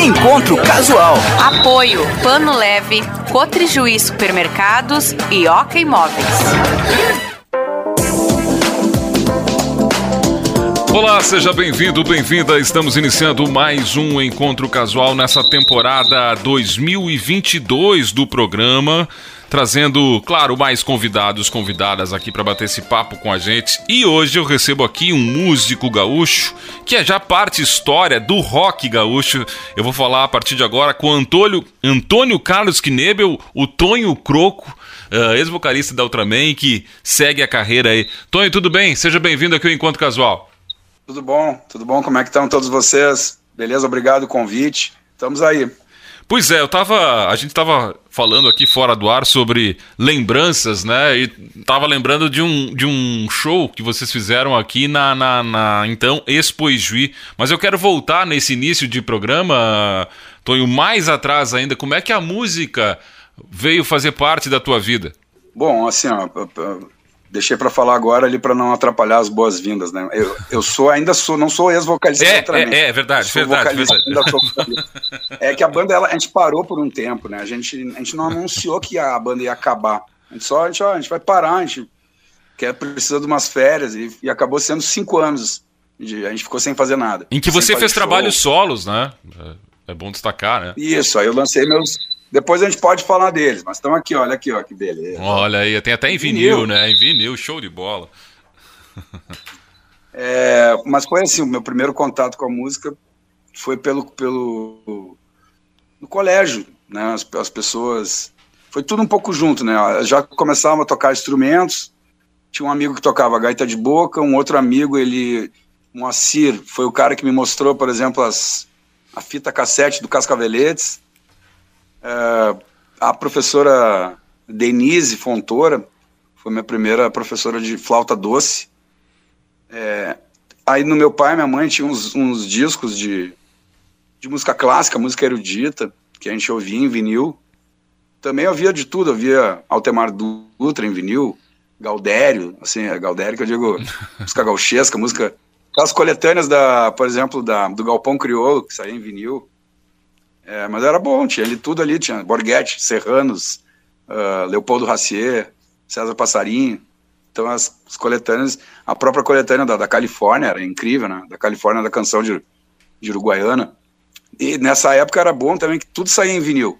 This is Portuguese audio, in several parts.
Encontro Casual. Apoio Pano Leve, Cotrijuí Supermercados e Oca Imóveis. Olá, seja bem-vindo, bem-vinda. Estamos iniciando mais um encontro casual nessa temporada 2022 do programa trazendo, claro, mais convidados, convidadas aqui para bater esse papo com a gente. E hoje eu recebo aqui um músico gaúcho que é já parte história do rock gaúcho. Eu vou falar a partir de agora com Antônio, Antônio Carlos Knebel, o Tonho Croco, uh, ex-vocalista da Ultraman, que segue a carreira aí. Tonho, tudo bem? Seja bem-vindo aqui ao Encontro Casual. Tudo bom, tudo bom? Como é que estão todos vocês? Beleza? Obrigado o convite. Estamos aí. Pois é, eu tava. A gente tava falando aqui fora do ar sobre lembranças, né? E tava lembrando de um, de um show que vocês fizeram aqui na, na, na então Expo Ijuí. Mas eu quero voltar nesse início de programa, Tonho, mais atrás ainda. Como é que a música veio fazer parte da tua vida? Bom, assim, ó, Deixei para falar agora ali para não atrapalhar as boas-vindas, né? Eu, eu sou ainda sou não sou ex-vocalista é, é, é, verdade, verdade, verdade. É que a banda ela, a gente parou por um tempo, né? A gente a gente não anunciou que a banda ia acabar. A gente só a gente, ó, a gente vai parar, a gente quer precisa de umas férias e, e acabou sendo cinco anos. De, a gente ficou sem fazer nada. Em que você fez trabalhos solos, né? É, é bom destacar, né? Isso, aí eu lancei meus depois a gente pode falar deles, mas estão aqui, olha aqui, ó, que beleza. Olha aí, tem até em vinil, vinil. né? Em vinil, show de bola. É, mas foi assim, o meu primeiro contato com a música foi pelo, pelo no colégio, né? As, as pessoas, foi tudo um pouco junto, né? já começava a tocar instrumentos, tinha um amigo que tocava gaita de boca, um outro amigo, ele, Moacir, foi o cara que me mostrou, por exemplo, as, a fita cassete do Cascaveletes, é, a professora Denise Fontoura foi minha primeira professora de flauta doce. É, aí no meu pai e minha mãe tinha uns, uns discos de, de música clássica, música erudita, que a gente ouvia em vinil. Também havia de tudo, havia Altemar Dutra em vinil, Galdério, assim, é Galdério que eu digo, música gauchesca, música... Aquelas coletâneas, da, por exemplo, da, do Galpão Crioulo, que saía em vinil. É, mas era bom, tinha ele tudo ali, tinha Borghetti, Serranos, uh, Leopoldo Racier, César Passarinho. Então as, as, coletâneas, a própria coletânea da, da, Califórnia era incrível, né? Da Califórnia, da canção de, de Uruguaiana. E nessa época era bom também que tudo saía em vinil.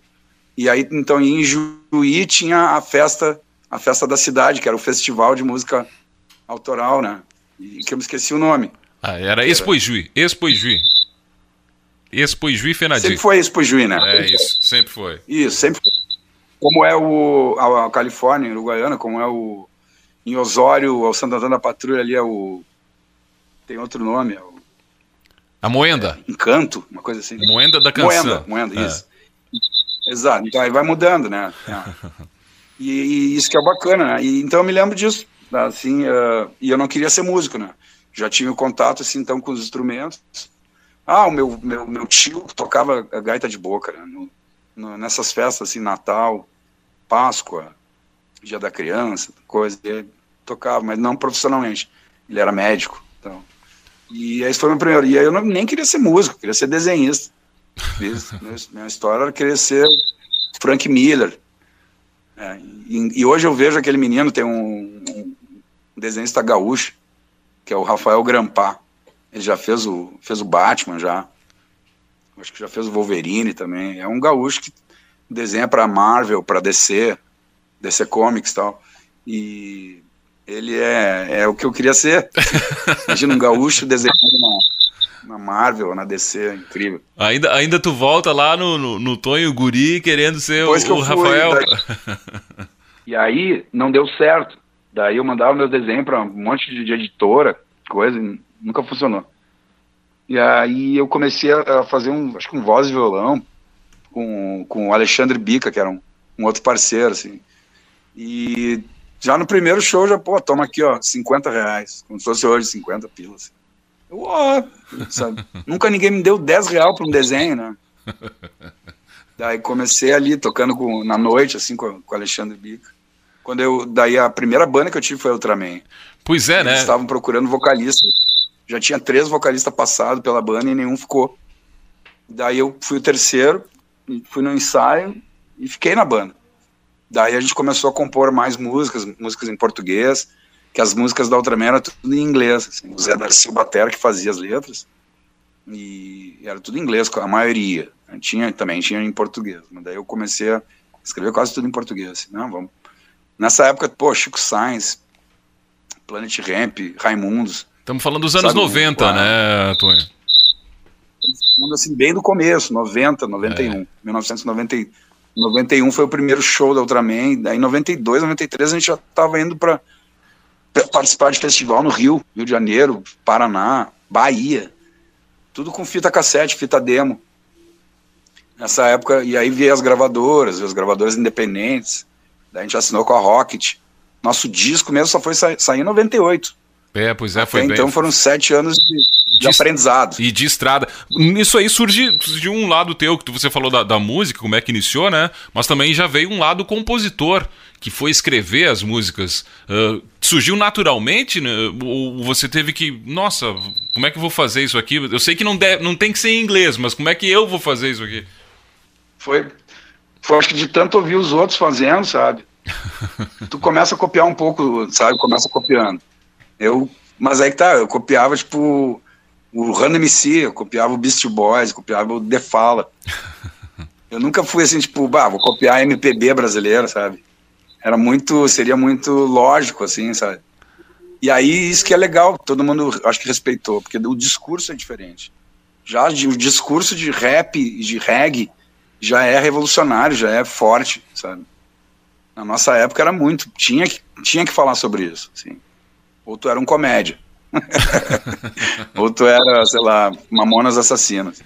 E aí, então, em Juí tinha a festa, a festa da cidade, que era o festival de música autoral, né? E que eu me esqueci o nome. Ah, era Expo Juí, Expo Juí. Expo Juí Fenadi. Sempre foi Expo Juí, né? É isso, sempre foi. Isso, sempre foi. Como é o a, a Califórnia, Uruguaiana, como é o em Osório, o Santo Antônio da Patrulha ali é o tem outro nome, é o a Moenda. É, Encanto, uma coisa assim. Moenda da canção. Moenda, Moenda, é. isso. Exato. Então aí vai mudando, né? É. E, e, isso que é bacana, né? E, então eu me lembro disso, assim, uh, e eu não queria ser músico, né? Já tinha contato, assim, então, com os instrumentos. Ah, o meu, meu, meu tio tocava gaita de boca, né? no, no, nessas festas assim, Natal, Páscoa, Dia da Criança, coisa, ele tocava, mas não profissionalmente. Ele era médico, então. E esse foi meu primeiro. E aí eu não, nem queria ser músico, queria ser desenhista. minha história era querer ser Frank Miller. É, e, e, hoje eu vejo aquele menino, tem um, um desenhista gaúcho, que é o Rafael Grampá. Ele já fez o, fez o Batman já. Acho que já fez o Wolverine também. É um gaúcho que desenha para Marvel, para DC, DC Comics e tal. E ele é, é o que eu queria ser. Imagina um gaúcho desenhando na, na Marvel, na DC, incrível. Ainda, ainda tu volta lá no, no, no Tonho Guri querendo ser o, o Rafael. Daí, e aí não deu certo. Daí eu mandava meu desenho para um monte de, de editora, coisa, nunca funcionou. E aí eu comecei a fazer um, acho que um voz e violão com, com o Alexandre Bica, que era um, um outro parceiro, assim. E já no primeiro show, já, pô, toma aqui, ó, 50 reais, como se fosse hoje 50 pilas. Assim. Eu, ó, sabe? Nunca ninguém me deu 10 reais para um desenho, né? Daí comecei ali, tocando com, na noite, assim, com, com o Alexandre Bica. Quando eu, daí a primeira banda que eu tive foi Ultraman. Pois é, Eles né? Eles estavam procurando vocalista. Já tinha três vocalistas passados pela banda e nenhum ficou. Daí eu fui o terceiro, fui no ensaio e fiquei na banda. Daí a gente começou a compor mais músicas, músicas em português, que as músicas da Ultraman eram tudo em inglês. Assim. O Zé Darcy Batera que fazia as letras, e era tudo em inglês, a maioria. Tinha, também tinha em português. Mas daí eu comecei a escrever quase tudo em português. Assim. Não, vamos. Nessa época, pô, Chico Sainz, Planet Ramp, Raimundos. Estamos falando dos anos sabe, 90, né, Antônio? Assim, bem do começo, 90, 91. É. 1990, 91 foi o primeiro show da Ultraman. Daí, em 92, 93, a gente já estava indo para participar de festival no Rio, Rio de Janeiro, Paraná, Bahia. Tudo com fita cassete, fita demo. Nessa época, e aí vi as gravadoras, as gravadoras independentes. Daí a gente assinou com a Rocket. Nosso disco mesmo só foi sa sair em 98. É, pois é, foi Até bem. Então foram sete anos de, de, de aprendizado. E de estrada. Isso aí surge de um lado teu, que você falou da, da, música, como é que iniciou, né? Mas também já veio um lado compositor, que foi escrever as músicas. Uh, surgiu naturalmente, né? ou você teve que. Nossa, como é que eu vou fazer isso aqui? Eu sei que não, deve, não tem que ser em inglês, mas como é que eu vou fazer isso aqui? Foi. Foi acho que de tanto ouvir os outros fazendo, sabe? tu começa a copiar um pouco, sabe? Começa copiando. Eu, mas aí que tá, eu copiava, tipo, o Run MC, eu copiava o Beast Boys, copiava o The Fala. Eu nunca fui assim, tipo, bah, vou copiar a MPB brasileira, sabe? Era muito, seria muito lógico, assim, sabe? E aí, isso que é legal, todo mundo acho que respeitou, porque o discurso é diferente. Já o discurso de rap e de reggae já é revolucionário, já é forte, sabe? Na nossa época era muito, tinha que, tinha que falar sobre isso, assim ou tu era um comédia. ou tu era, sei lá, Mamonas Assassinas.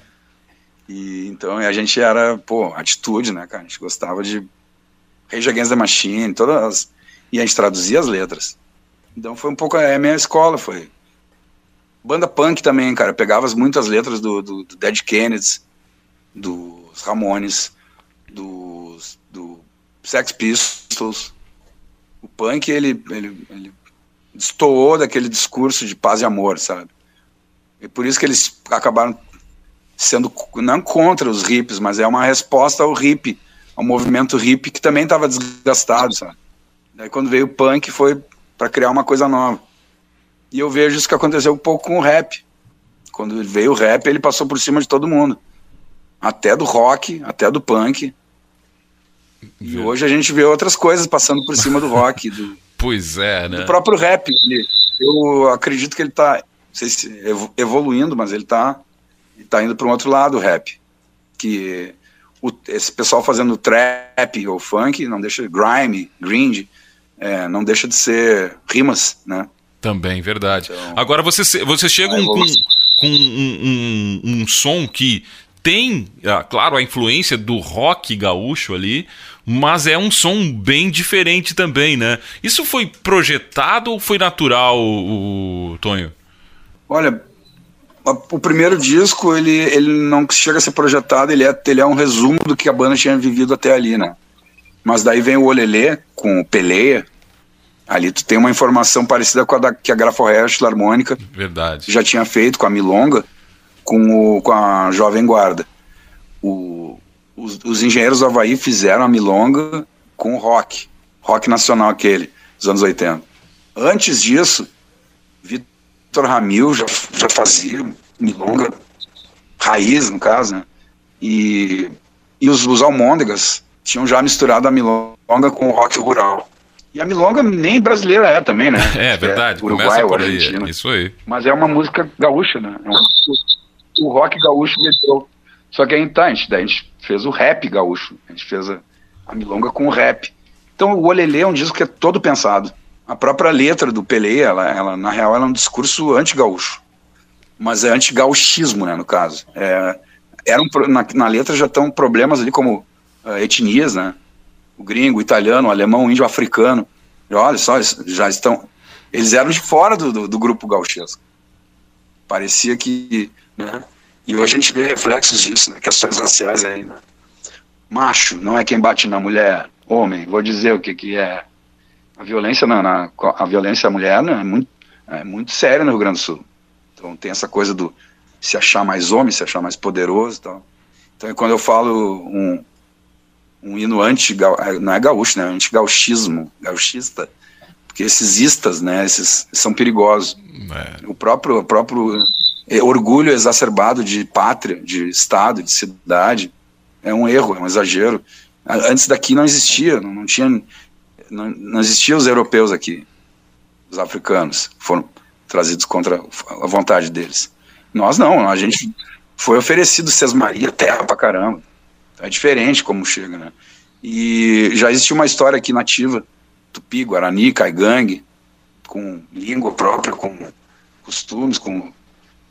E então a gente era, pô, atitude, né, cara? A gente gostava de Rage Against the Machine, todas as... E a gente traduzia as letras. Então foi um pouco a minha escola, foi. Banda punk também, cara. Eu pegava muitas letras do, do, do Dead Kennedys, dos Ramones, dos, do Sex Pistols. O punk, ele, ele, ele destoou daquele discurso de paz e amor, sabe? E por isso que eles acabaram sendo não contra os hippies, mas é uma resposta ao hip, ao movimento hip que também estava desgastado, sabe? Daí quando veio o punk foi para criar uma coisa nova. E eu vejo isso que aconteceu um pouco com o rap. Quando veio o rap, ele passou por cima de todo mundo. Até do rock, até do punk. E hoje a gente vê outras coisas passando por cima do rock, do, Pois é, né? Do próprio rap. eu acredito que ele está, não sei se evoluindo, mas ele está tá indo para um outro lado, o rap. Que o, esse pessoal fazendo trap ou funk não deixa grime, grind, é, não deixa de ser rimas, né? Também, verdade. Então, Agora você, você chega um, com, com um, um, um, som que tem, ah, claro, a influência do rock gaúcho ali, mas é um som bem diferente também, né? Isso foi projetado ou foi natural, o, o Tonho? Olha, o primeiro disco, ele, ele não chega a ser projetado, ele é, ele é um resumo do que a banda tinha vivido até ali, né? Mas daí vem o Olelê, com o Peleia, ali tu tem uma informação parecida com a da, que a Graforrest Harmônica Verdade. já tinha feito com a Milonga, com, o, com a Jovem Guarda. O, os, os engenheiros do Havaí fizeram a milonga com rock, rock nacional aquele, dos anos 80. Antes disso, Vitor Ramil já, já fazia milonga raiz, no caso, né? E, e os, os almôndegas tinham já misturado a milonga com o rock rural. E a milonga nem brasileira é também, né? É, verdade. É, Uruguai ou Argentina. Isso aí. Mas é uma música gaúcha, né? É um, o rock gaúcho meteu só que aí tá, a gente, daí a gente fez o rap gaúcho, a gente fez a, a milonga com o rap. Então o Olelê é um disco que é todo pensado. A própria letra do Pelé, ela, ela, na real, ela é um discurso anti-gaúcho. Mas é anti-gauchismo, né, no caso. É, era um, na, na letra já estão problemas ali como uh, etnias, né? O gringo, o italiano, o alemão, o índio, o africano. E olha só, eles já estão... Eles eram de fora do, do, do grupo gauchesco. Parecia que... Né, e hoje a gente vê reflexos disso, né? questões raciais aí. Né? Macho não é quem bate na mulher, homem, vou dizer o que, que é. A violência na, na a violência à mulher né, é, muito, é muito séria no Rio Grande do Sul. Então tem essa coisa do se achar mais homem, se achar mais poderoso e tal. Então, quando eu falo um, um hino anti não é gaúcho, né? Anti-gauchismo, gauchista, porque esses istas, né? Esses são perigosos. É. O próprio, o próprio orgulho exacerbado de pátria, de estado, de cidade, é um erro, é um exagero. Antes daqui não existia, não, não tinha, não, não existiam os europeus aqui, os africanos foram trazidos contra a vontade deles. Nós não, a gente foi oferecido Sesmaria, terra pra caramba. É diferente como chega, né? E já existe uma história aqui nativa, Tupi, Guarani, Caigangue, com língua própria, com costumes, com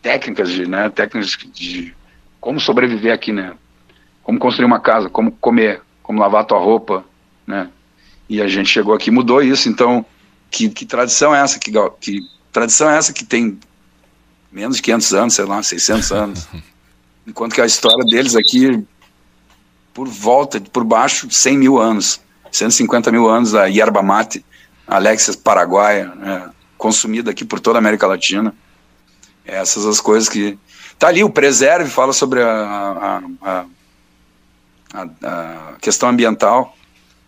técnicas de, né, técnicas de como sobreviver aqui, né? Como construir uma casa, como comer, como lavar a tua roupa, né? E a gente chegou aqui mudou isso, então que, que tradição é essa que, que tradição é essa que tem menos de 500 anos, sei lá, 600 anos. Enquanto que a história deles aqui por volta, por baixo, 100 mil anos, 150 mil anos da yerba mate, Alexia paraguaia, né, consumida aqui por toda a América Latina. Essas as coisas que. Tá ali, o Preserve fala sobre a, a, a, a questão ambiental.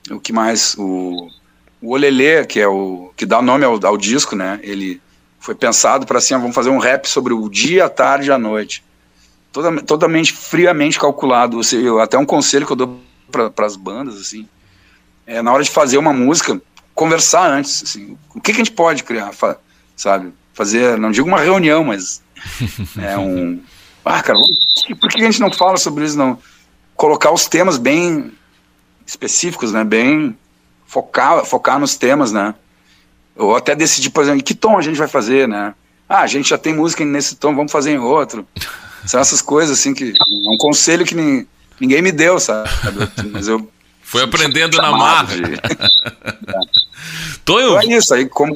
O que mais? O, o Olelê, que é o que dá nome ao, ao disco, né? Ele foi pensado para assim, vamos fazer um rap sobre o dia, a tarde e a noite toda, totalmente friamente calculado. Seja, até um conselho que eu dou para as bandas, assim, é na hora de fazer uma música, conversar antes, assim, o que, que a gente pode criar, sabe? Fazer, não digo uma reunião, mas é um. Ah, cara, por que a gente não fala sobre isso? Não colocar os temas bem específicos, né? Bem focar, focar nos temas, né? Ou até decidir, por exemplo, que tom a gente vai fazer, né? Ah, a gente já tem música nesse tom, vamos fazer em outro. São essas coisas, assim, que. É um conselho que ninguém me deu, sabe? Mas eu. Foi aprendendo na marra. De... Tonho? Então é isso, aí como,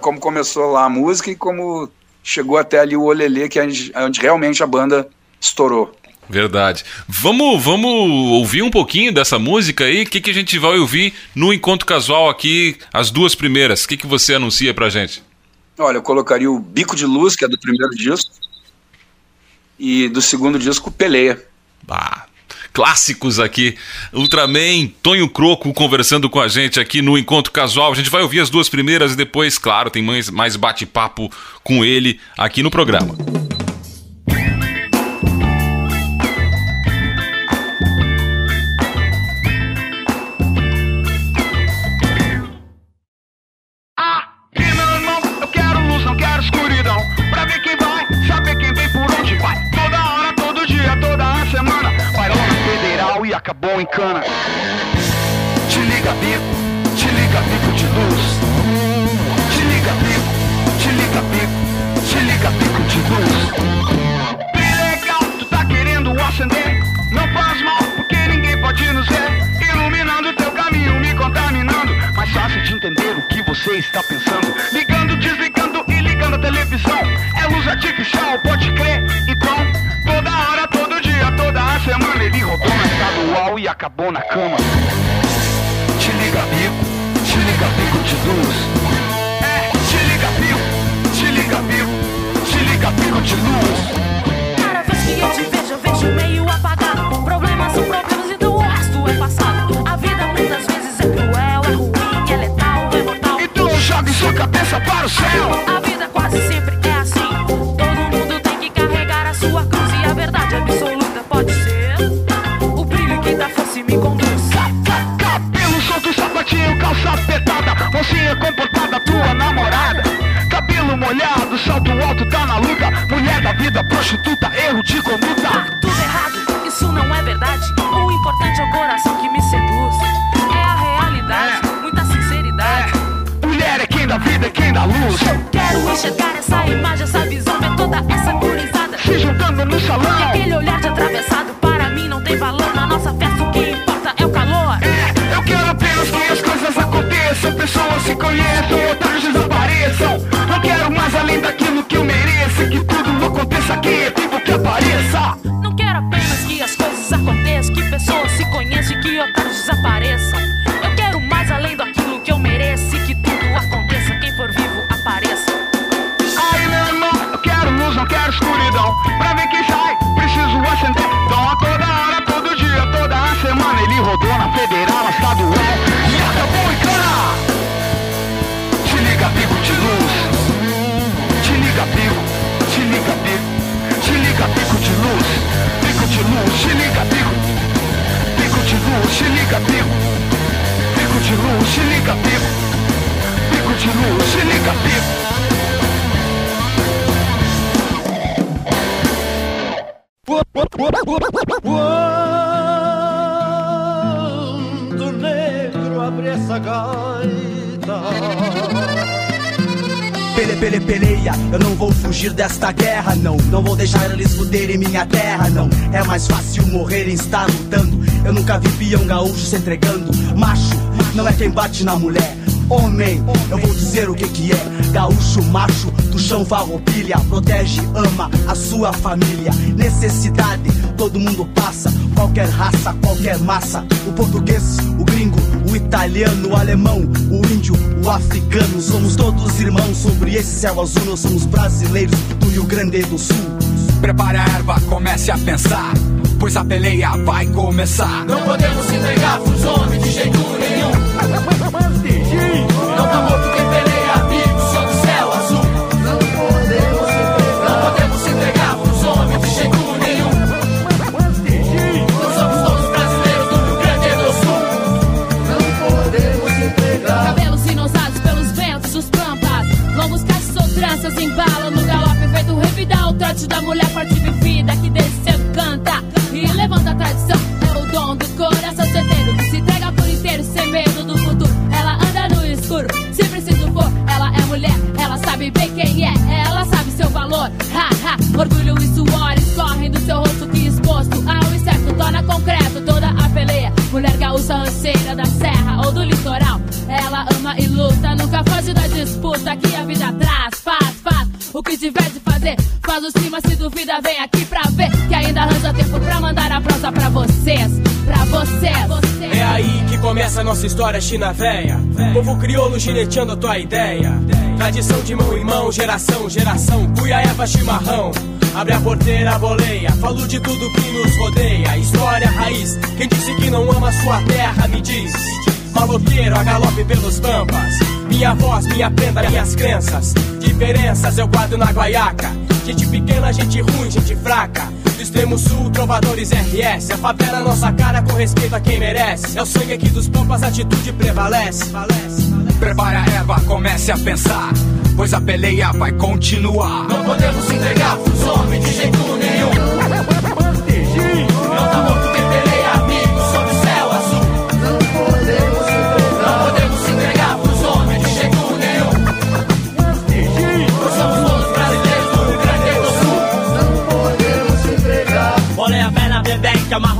como começou lá a música e como chegou até ali o Olelê, que é onde realmente a banda estourou. Verdade. Vamos, vamos ouvir um pouquinho dessa música aí? O que, que a gente vai ouvir no Encontro Casual aqui, as duas primeiras? O que, que você anuncia pra gente? Olha, eu colocaria o Bico de Luz, que é do primeiro disco, e do segundo disco, Peleia. Ah, clássicos aqui. Ultraman, Tonho Croco conversando com a gente aqui no Encontro Casual. A gente vai ouvir as duas primeiras e depois, claro, tem mais, mais bate-papo com ele aqui no programa. Acabou em cana. Te liga, bico, te liga, bico de luz. Te liga, bico, te liga, bico, te liga, bico de luz. Bem legal, tu tá querendo acender. Não faz mal, porque ninguém pode nos ver. Iluminando teu caminho, me contaminando. Mais fácil de entender o que você está pensando. Ligando, desligando e ligando a televisão. É luz artificial, pode crer. Então, toda hora, todo dia, toda a semana ele rodou e acabou na cama. Te liga, bico, te liga, bico de luz. É, te liga, bico, te liga, bico, te liga, bico de luz. Cada vez que eu te vejo, eu vejo meio apagado. Problemas são problemas e do resto é passado. A vida muitas vezes é cruel, é ruim, é letal, é mortal. Então jogue sua cabeça para o céu. A vida quase sempre solto, sapatinho, calça apertada, mocinha comportada, tua namorada. Cabelo molhado, salto alto, tá na luta. Mulher da vida, prostituta, erro de conduta. Tá tudo errado, isso não é verdade. O importante é o coração que me seduz. É a realidade, muita sinceridade. Mulher é quem dá vida, é quem dá luz. Quero enxergar essa imagem, essa visão, ver toda essa gurizada. Se juntando no salão. Desapareçam. Não quero mais além daquilo que eu mereço, que tudo aconteça aqui, vivo que apareça. Não quero apenas que as coisas aconteçam, que pessoas se conheçam e que otários desapareçam. Se liga, bico, bico de luz, se liga, bico. Quando o negro abre essa gaita Pele, pele, peleia, eu não vou fugir desta guerra, não. Não vou deixar eles fuderem minha terra, não. É mais fácil morrer em estar lutando. Eu nunca vi peão gaúcho se entregando. Macho, não é quem bate na mulher. Homem, eu vou dizer o que que é. Gaúcho, macho, do chão farroupilha. Protege, ama a sua família. Necessidade, todo mundo passa. Qualquer raça, qualquer massa. O português, o gringo, o italiano, o alemão, o índio, o africano. Somos todos irmãos sobre esse céu azul. Nós somos brasileiros do Rio Grande do Sul. Prepare a erva, comece a pensar, pois a peleia vai começar. Não podemos se entregar pros homens de jeito nenhum china véia. Povo crioulo gineteando a tua ideia. Tradição de mão em mão, geração, geração. Cuia, erva, chimarrão Abre a porteira, boleia. Falo de tudo que nos rodeia. História, raiz. Quem disse que não ama sua terra, me diz. Maloqueiro, a galope pelos pampas. Minha voz, minha prenda, minhas crenças. Diferenças eu guardo na guaiaca. Gente pequena, gente ruim, gente fraca extremo sul, trovadores RS A favela nossa cara com respeito a quem merece. É o sangue aqui dos pampas, a atitude prevalece. Prepare a erva, comece a pensar, pois a peleia vai continuar. Não podemos entregar homens de jeito nenhum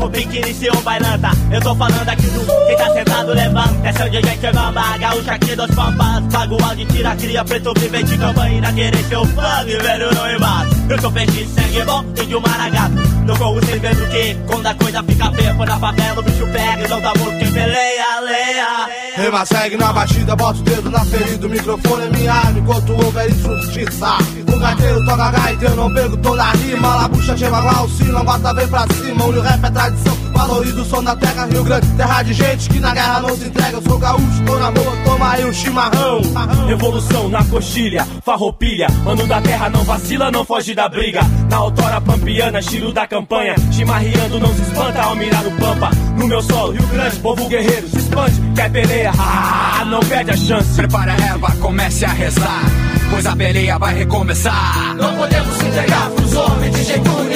bebê, que é uma roupinha que iniciou bailanta. Eu tô falando aqui do quem tá sentado levanta. É seu DJ que bamba, gaúcha aqui dos pampas. Pago o áudio, tira, cria, preto, vive de campanha. Querer seu fã, velho no embate. Eu sou peixe, sangue bom, índio maragato. Não corro sem vendo que quando a coisa fica feia, foi na favela, o bicho pega. Não tá morto quem peleia, leia. Rima segue na batida, bota o dedo na ferida. O microfone é minha arma enquanto houver injustiça. O gaiteiro toca gaita, eu não pego toda a rima. Labucha, chama igual o sino, a bota bem pra cima. O rap é tradição, valoriza o som da terra. Rio Grande, terra de gente que na guerra não se entrega. Eu sou gaúcho, tô na boa, toma aí um chimarrão. Revolução na coxilha, farroupilha Mano da terra não vacila, não foge da briga Na autora pampiana, estilo da campanha Chimarreando não se espanta ao mirar o pampa No meu solo, Rio Grande, povo guerreiro Se expande, quer peleia, ah, não perde a chance Prepare a erva, comece a rezar, pois a peleia vai recomeçar. Não podemos entregar pros homens de jeito nenhum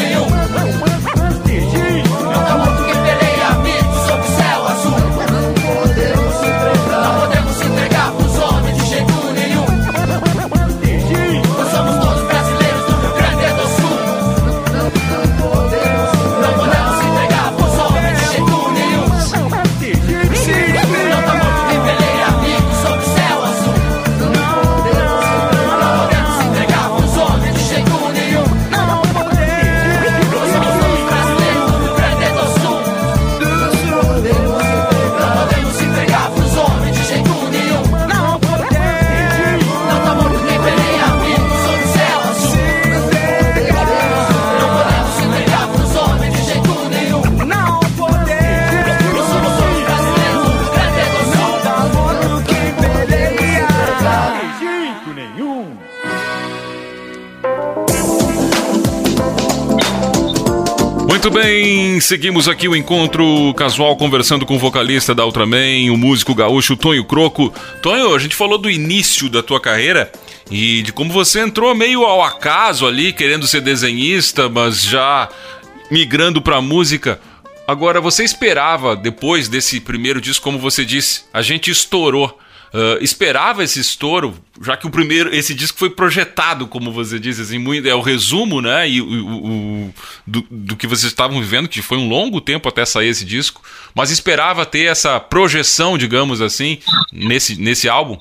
Muito bem, seguimos aqui o encontro casual conversando com o vocalista da Ultraman, o músico gaúcho Tonho Croco. Tonho, a gente falou do início da tua carreira e de como você entrou meio ao acaso ali, querendo ser desenhista, mas já migrando para música. Agora, você esperava, depois desse primeiro disco, como você disse, a gente estourou. Uh, esperava esse estouro, já que o primeiro, esse disco foi projetado, como você disse, assim, muito, é o resumo, né, e, o, o do, do, que vocês estavam vivendo, que foi um longo tempo até sair esse disco, mas esperava ter essa projeção, digamos assim, nesse, nesse álbum?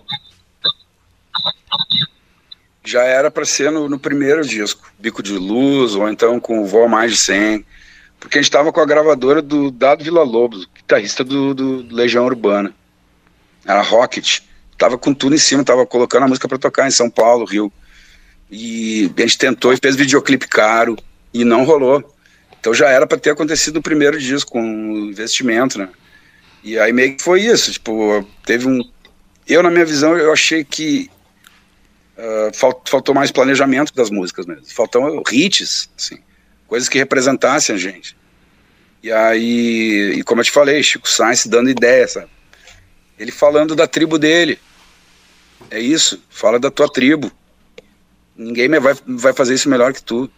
Já era para ser no, no, primeiro disco, Bico de Luz, ou então com o Vó Mais de 100, porque a gente estava com a gravadora do Dado Vila Lobos, guitarrista do, do Legião Urbana era Rocket, tava com tudo em cima, tava colocando a música para tocar em São Paulo, Rio. E a gente tentou e fez videoclipe caro e não rolou. Então já era para ter acontecido o primeiro disco com investimento, né? E aí meio que foi isso, tipo, teve um eu na minha visão eu achei que uh, falt, faltou mais planejamento das músicas mesmo. Faltam hits, assim, coisas que representassem a gente. E aí, e como eu te falei, Chico Sainz dando ideia, sabe? Ele falando da tribo dele. É isso, fala da tua tribo. Ninguém vai, vai fazer isso melhor que tu.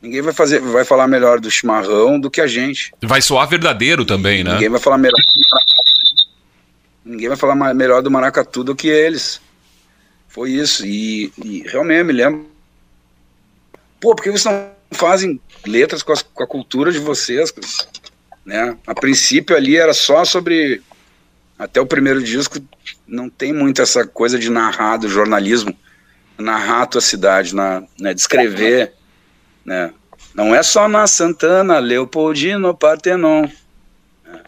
Ninguém vai fazer, vai falar melhor do chimarrão do que a gente. Vai soar verdadeiro também, né? Ninguém vai falar melhor. Ninguém vai falar melhor do maracatu do que eles. Foi isso. E, e realmente me lembro. Pô, por que vocês não fazem letras com, as, com a cultura de vocês? Né? A princípio ali era só sobre até o primeiro disco não tem muito essa coisa de narrar do jornalismo, narrar a tua cidade, na, né, descrever, né? Não é só na Santana, Leopoldino, Partenon. Né?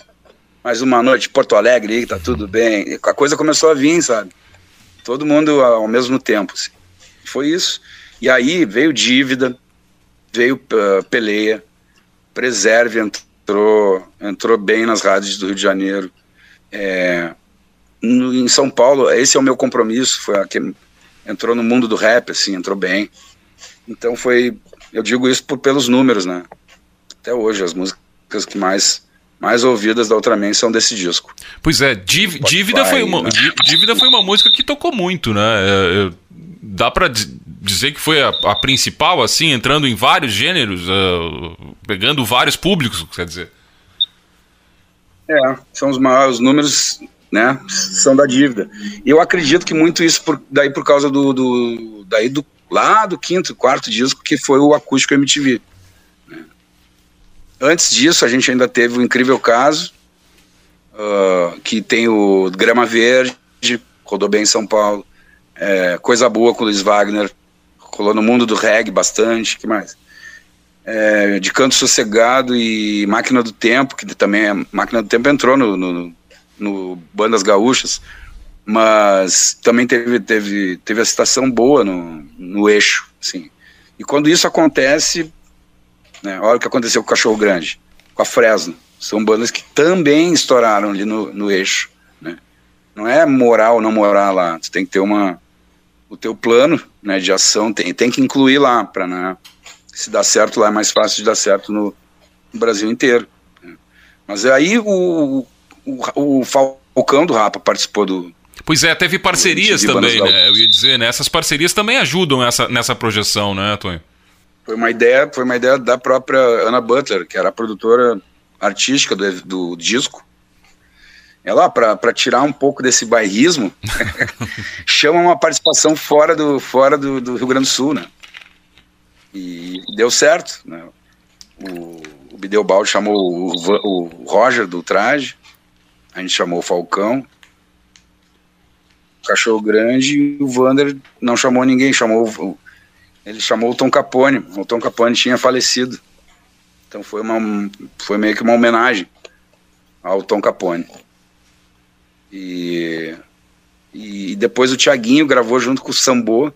Mais uma noite Porto Alegre tá tudo bem. A coisa começou a vir, sabe? Todo mundo ao mesmo tempo. Assim. Foi isso. E aí veio dívida, veio uh, peleia, preserve entrou, entrou bem nas rádios do Rio de Janeiro. É, no, em São Paulo, esse é o meu compromisso, foi a que entrou no mundo do rap, assim, entrou bem. Então foi, eu digo isso por, pelos números, né? Até hoje, as músicas que mais mais ouvidas da Ultraman são desse disco. Pois é, Dívida, dívida foi uma né? Dívida foi uma música que tocou muito, né? É, é, dá para dizer que foi a, a, principal, assim, entrando em vários gêneros, uh, pegando vários públicos, quer dizer. É, são os maiores os números, né? São da dívida. Eu acredito que muito isso por, daí por causa do, do daí do lá do quinto, quarto disco que foi o acústico MTV. Né? Antes disso a gente ainda teve o incrível caso uh, que tem o Grama Verde, rodou bem em São Paulo, é, coisa boa com o Luiz Wagner, rolou no mundo do reggae bastante, que mais? É, de Canto Sossegado e Máquina do Tempo, que também é, Máquina do Tempo entrou no, no, no Bandas Gaúchas, mas também teve, teve, teve a citação boa no, no eixo, assim. E quando isso acontece, né, olha o que aconteceu com o Cachorro Grande, com a Fresno, são bandas que também estouraram ali no, no eixo, né. Não é moral ou não morar lá, tu tem que ter uma, o teu plano né, de ação, tem, tem que incluir lá, para né, se dá certo lá é mais fácil de dar certo no, no Brasil inteiro. Mas aí o, o, o Falcão do Rapa participou do. Pois é, teve parcerias também, né? Eu ia dizer, né? Essas parcerias também ajudam essa, nessa projeção, né, Tony? Foi uma ideia, foi uma ideia da própria Ana Butler, que era a produtora artística do, do disco. Ela, para tirar um pouco desse bairrismo, chama uma participação fora do, fora do, do Rio Grande do Sul, né? E deu certo. Né? O, o chamou o, o Roger do traje, a gente chamou o Falcão, o Cachorro Grande e o Vander não chamou ninguém, chamou ele chamou o Tom Capone. O Tom Capone tinha falecido. Então foi, uma, foi meio que uma homenagem ao Tom Capone. E, e depois o Tiaguinho gravou junto com o Sambô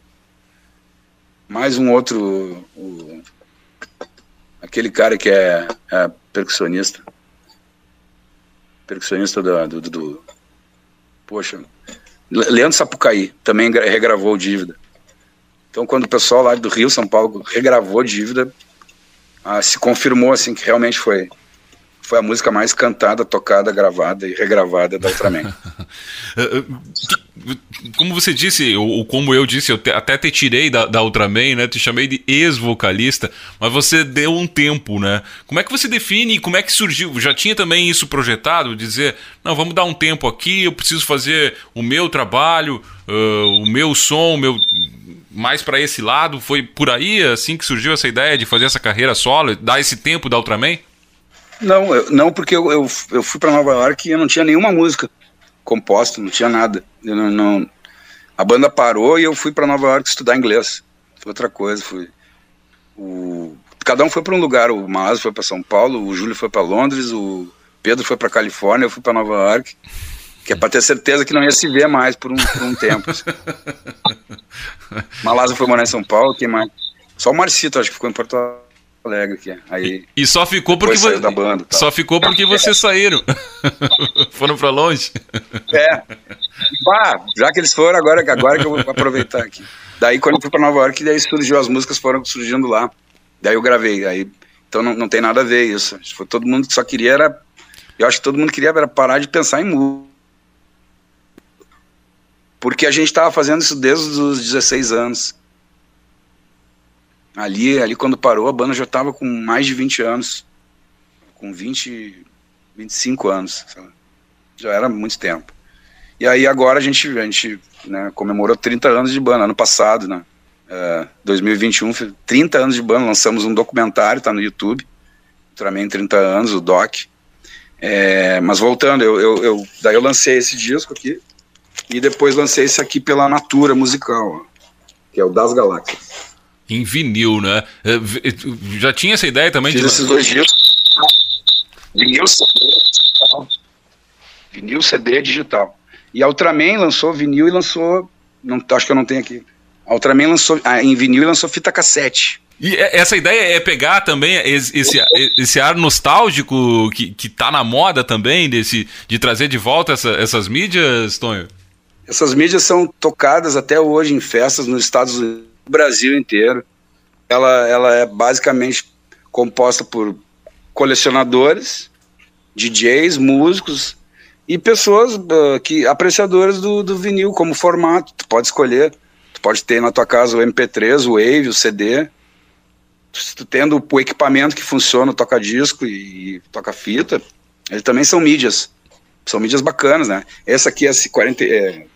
mais um outro. O, aquele cara que é, é percussionista. Percussionista do, do, do, Poxa. Leandro Sapucaí também regravou Dívida. Então, quando o pessoal lá do Rio, São Paulo, regravou Dívida, ah, se confirmou assim que realmente foi foi a música mais cantada, tocada, gravada e regravada da Ultraman. como você disse, ou, como eu disse, eu te, até te tirei da, da Ultraman, né? Te chamei de ex-vocalista, mas você deu um tempo, né? Como é que você define, como é que surgiu? Já tinha também isso projetado, dizer, não, vamos dar um tempo aqui, eu preciso fazer o meu trabalho, uh, o meu som, o meu mais para esse lado, foi por aí assim que surgiu essa ideia de fazer essa carreira solo, dar esse tempo da Ultraman? Não, eu, não porque eu, eu, eu fui para Nova York e eu não tinha nenhuma música composta, não tinha nada. Eu não, não, a banda parou e eu fui para Nova York estudar inglês. Foi outra coisa, fui. O, cada um foi para um lugar. O Maas foi para São Paulo, o Júlio foi para Londres, o Pedro foi para Califórnia, eu fui para Nova York. Que é para ter certeza que não ia se ver mais por um, por um tempo. Assim. Malasa foi morar em São Paulo, quem mais? Só o Marcito, acho que ficou em Porto Alegre aqui. Aí, e, e só ficou porque você da banda, só ficou porque vocês saíram. foram para longe. É. Já que eles foram, agora, agora que eu vou aproveitar aqui. Daí quando eu fui para Nova York, daí surgiu as músicas foram surgindo lá. Daí eu gravei. Aí então não, não tem nada a ver isso. Foi todo mundo que só queria era eu acho que todo mundo queria era parar de pensar em música. Porque a gente estava fazendo isso desde os 16 anos. Ali, ali quando parou, a banda já estava com mais de 20 anos. Com 20, 25 anos. Sabe? Já era muito tempo. E aí agora a gente, a gente né, comemorou 30 anos de banda, ano passado, né? Uh, 2021, 30 anos de banda, lançamos um documentário, tá no YouTube, também 30 anos, o Doc. É, mas voltando, eu, eu, eu, daí eu lancei esse disco aqui, e depois lancei esse aqui pela Natura Musical, que é o Das Galáxias em vinil, né? É, já tinha essa ideia também? Fiz de... esses dois dias. Vinil CD, vinil CD digital. E a Ultraman lançou vinil e lançou, não, acho que eu não tenho aqui. A Ultraman lançou ah, em vinil e lançou fita cassete. E essa ideia é pegar também esse, esse ar nostálgico que, que tá na moda também, desse, de trazer de volta essa, essas mídias, Tonho? Essas mídias são tocadas até hoje em festas nos Estados Unidos o Brasil inteiro. Ela, ela é basicamente composta por colecionadores, DJs, músicos e pessoas uh, que apreciadoras do, do vinil como formato. Tu pode escolher, tu pode ter na tua casa o MP3, o Wave, o CD. Tu tendo o equipamento que funciona, toca disco e, e toca fita, eles também são mídias. São mídias bacanas, né? Essa aqui é 40, é,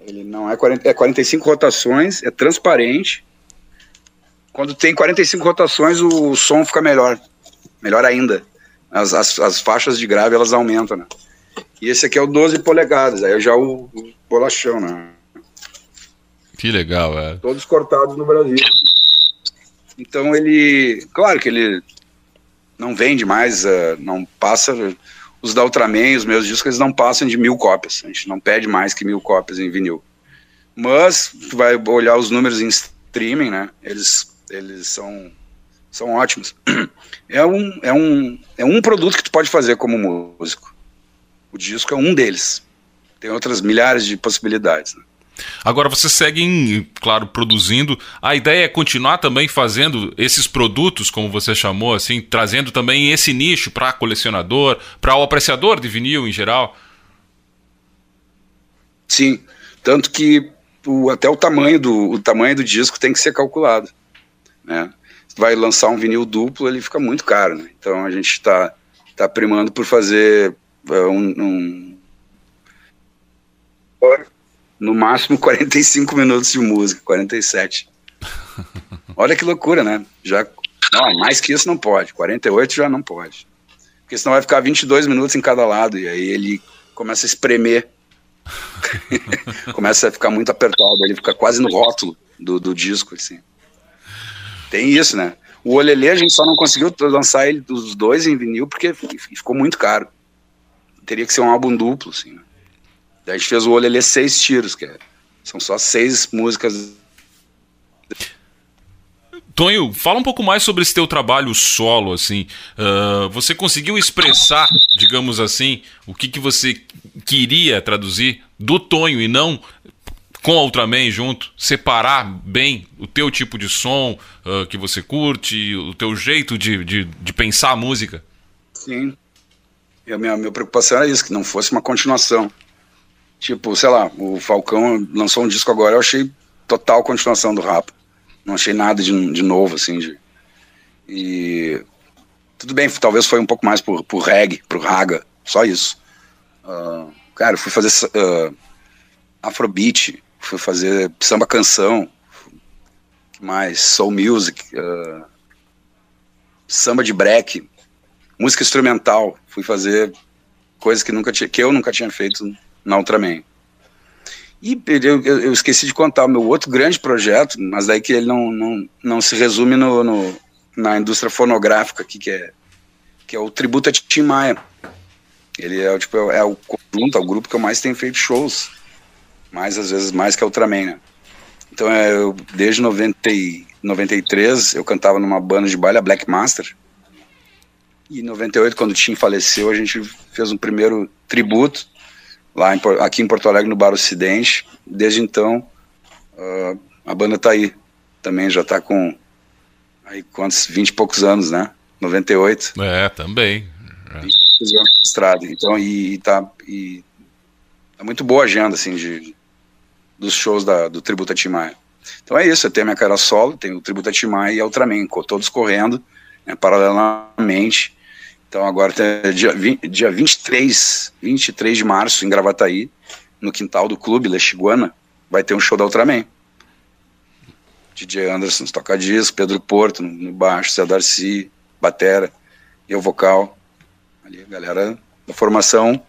ele não é 40, é 45 rotações, é transparente. Quando tem 45 rotações, o, som fica melhor. Melhor ainda. As, as, as, faixas de grave elas aumentam, né? E esse aqui é o 12 polegadas, aí já o, o bolachão, né? Que legal, é. Todos cortados no Brasil. Então ele. Claro que ele não vende mais, uh, não passa os da Ultraman, os meus discos, eles não passam de mil cópias. A gente não pede mais que mil cópias em vinil. Mas, tu vai olhar os números em streaming, né? Eles, eles são, são ótimos. É um, é, um, é um produto que tu pode fazer como músico. O disco é um deles. Tem outras milhares de possibilidades. Né? Agora você segue, claro, produzindo. A ideia é continuar também fazendo esses produtos, como você chamou, assim, trazendo também esse nicho para colecionador, para o apreciador de vinil em geral. Sim, tanto que o, até o tamanho do o tamanho do disco tem que ser calculado, né? Vai lançar um vinil duplo, ele fica muito caro, né? Então a gente está tá primando por fazer uh, um, um no máximo 45 minutos de música, 47. Olha que loucura, né? Já, não, mais que isso não pode, 48 já não pode. Porque senão vai ficar 22 minutos em cada lado e aí ele começa a espremer. começa a ficar muito apertado, ele fica quase no rótulo do, do disco, assim. Tem isso, né? O Olelê a gente só não conseguiu lançar ele dos dois em vinil porque ficou muito caro. Teria que ser um álbum duplo, assim. Né? Daí a gente fez o Olelê seis tiros, que é, são só seis músicas. Tonho, fala um pouco mais sobre esse teu trabalho solo, assim. Uh, você conseguiu expressar, digamos assim, o que, que você queria traduzir do Tonho e não com a Ultraman junto, separar bem o teu tipo de som uh, que você curte, o teu jeito de, de, de pensar a música? Sim. E a minha, minha preocupação era isso, que não fosse uma continuação. Tipo, sei lá, o Falcão lançou um disco agora, eu achei total continuação do rap. Não achei nada de, de novo, assim, de... E tudo bem, talvez foi um pouco mais pro, pro reggae, pro raga, só isso. Uh, cara, fui fazer uh, afrobeat, fui fazer samba canção, mais soul music, uh, samba de break, música instrumental, fui fazer coisas que nunca tinha, que eu nunca tinha feito na Ultraman. E eu, eu, esqueci de contar o meu outro grande projeto, mas daí que ele não, não, não se resume no, no na indústria fonográfica aqui, que é, que é o tributo a Tim Maia. Ele é, tipo, é o conjunto, é o grupo que eu mais tenho feito shows. Mais, às vezes, mais que a Ultraman, né? Então, é, eu, desde 90 e 93, eu cantava numa banda de baile, a Black Master. E em 98, quando o Tim faleceu, a gente fez um primeiro tributo lá em, aqui em Porto Alegre, no Bar Ocidente. Desde então, uh, a banda tá aí. Também já tá com aí quantos, 20 e poucos anos, né? 98. É, também. É. Estrada. Então, e, e tá. E é muito boa a agenda, assim, de, dos shows da, do Tributo a Tim Maia. Então é isso, eu tenho a minha cara solo, tenho o Tributo a Tim Maia e a Ultraman, todos correndo, né, paralelamente. Então agora tem dia, 20, dia 23, 23 de março, em Gravataí, no quintal do clube Lexiguana, vai ter um show da Ultraman. DJ Anderson toca disco, Pedro Porto no, baixo, Zé Darcy, batera, eu vocal. Ali, galera da formação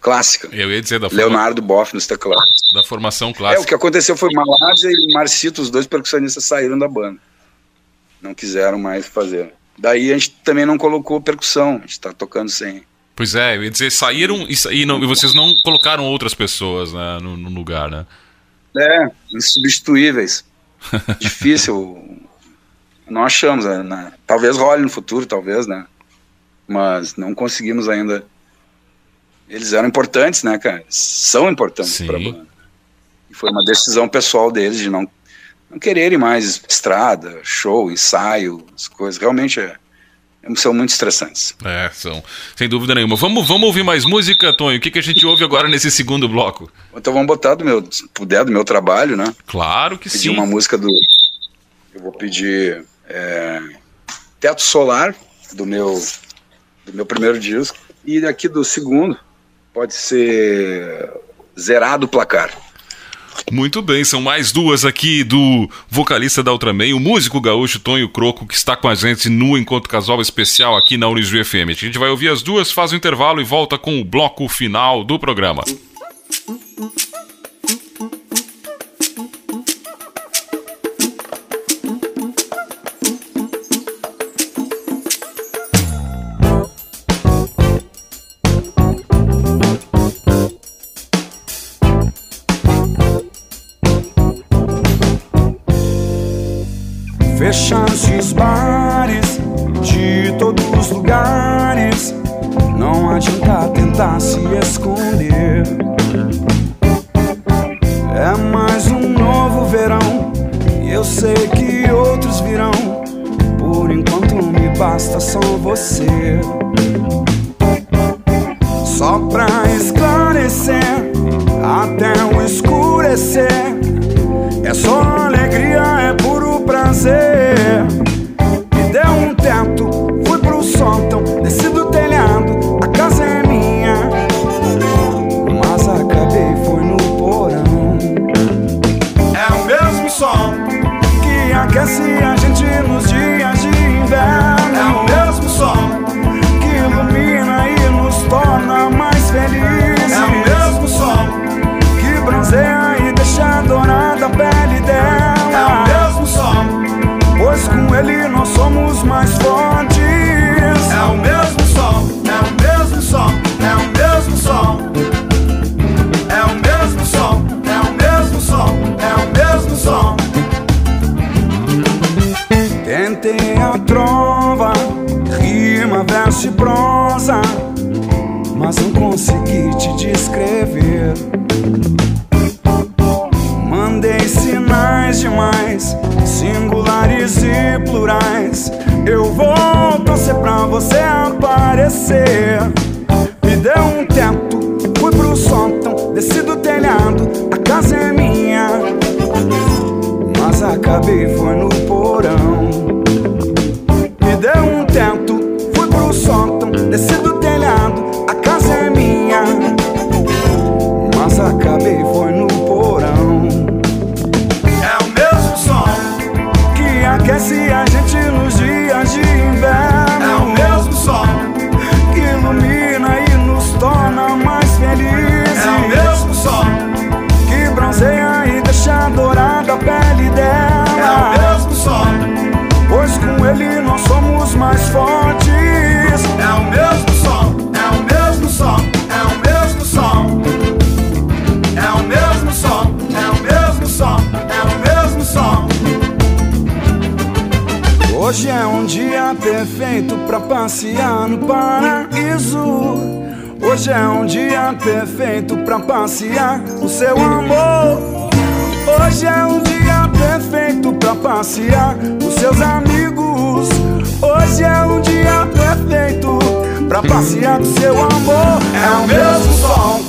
clássica. Eu ia dizer da Leonardo forma... Boff nos teclados. Da formação clássica. É, o que aconteceu foi Malásia e Marcito, os dois percussionistas saíram da banda. Não quiseram mais fazer. Daí a gente também não colocou percussão, a gente tá tocando sem. Pois é, eu ia dizer, saíram e, e, não, e vocês não colocaram outras pessoas né, no, no lugar, né? É, insubstituíveis. Difícil. Não achamos, né? Talvez role no futuro, talvez, né? Mas não conseguimos ainda. Eles eram importantes, né, cara? São importantes para banda. E foi uma decisão pessoal deles de não não quererem mais estrada, show, ensaio, as coisas. Realmente é, são muito estressantes. É, são. Sem dúvida nenhuma. Vamos, vamos ouvir mais música, Tonho? O que, que a gente ouve agora nesse segundo bloco? Então vamos botar do meu, se puder, do meu trabalho, né? Claro que pedir sim. uma música do. Eu vou pedir é, Teto Solar, do meu, do meu primeiro disco. E aqui do segundo, pode ser Zerado Placar. Muito bem, são mais duas aqui do vocalista da Ultraman, o músico gaúcho Tonho Croco, que está com a gente no Encontro Casual Especial aqui na Unijuí FM. A gente vai ouvir as duas, faz o intervalo e volta com o bloco final do programa. Fecham-se os bares de todos os lugares. Não adianta tentar se esconder. É mais um novo verão. Eu sei que outros virão. Por enquanto me basta só você. Só pra esclarecer, até o escurecer. É só alegria, é Me deu um teto, fui pro sótão, desci do telhado, a casa é minha. Mas acabei, foi no porão. É o mesmo som que aquece a gente nos dias é a trova, rima, verso e prosa, mas não consegui te descrever. Mandei sinais demais, singulares e plurais. Eu vou torcer pra você aparecer. Me deu um teto, fui pro sótão, desci do telhado, a casa é minha. Mas acabei foi no Hoje é um dia perfeito pra passear no paraíso. Hoje é um dia perfeito pra passear o seu amor. Hoje é um dia perfeito pra passear os seus amigos. Hoje é um dia perfeito pra passear com seu amor. É o mesmo som.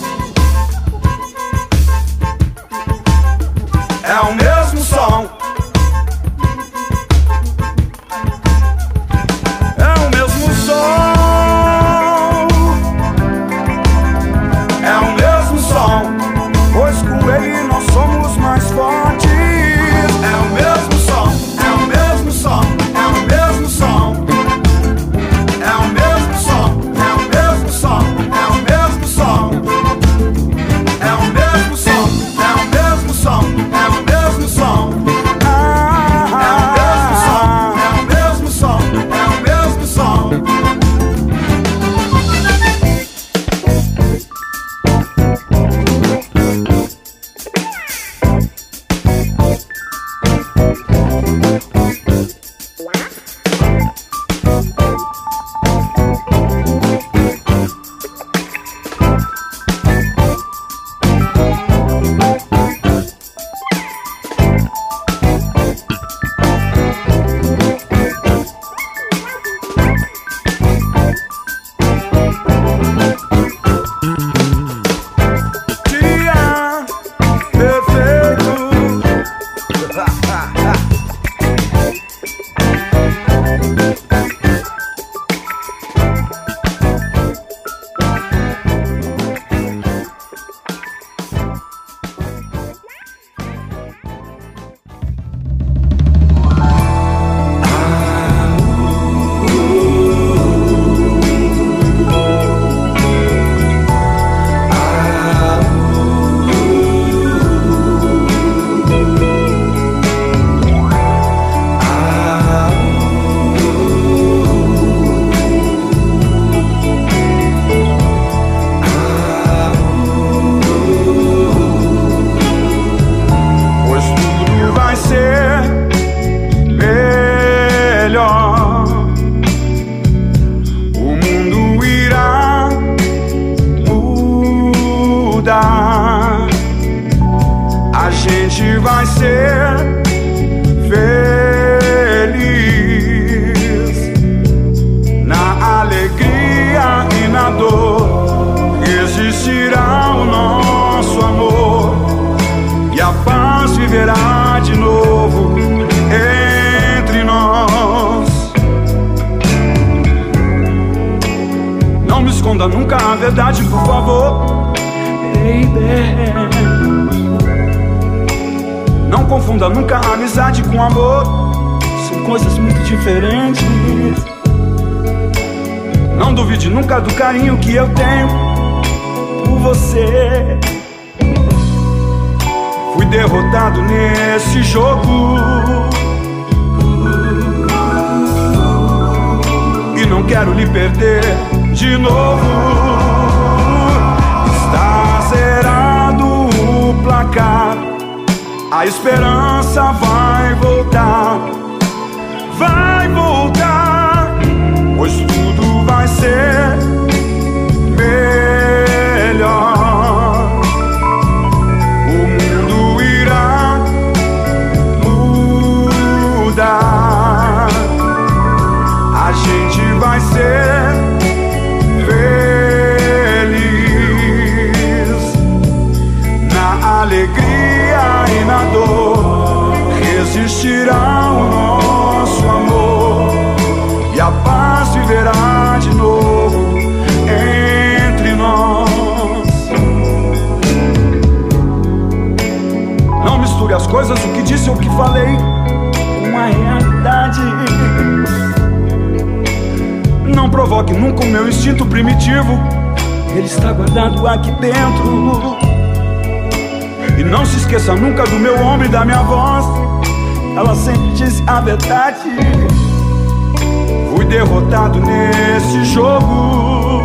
confunda nunca amizade com amor. São coisas muito diferentes. Não duvide nunca do carinho que eu tenho por você. Fui derrotado nesse jogo. E não quero lhe perder de novo. A esperança vai voltar, vai voltar, pois tudo vai ser. Disse o que falei, com a realidade. Não provoque nunca o meu instinto primitivo, ele está guardado aqui dentro. E não se esqueça nunca do meu ombro e da minha voz, ela sempre disse a verdade. Fui derrotado nesse jogo.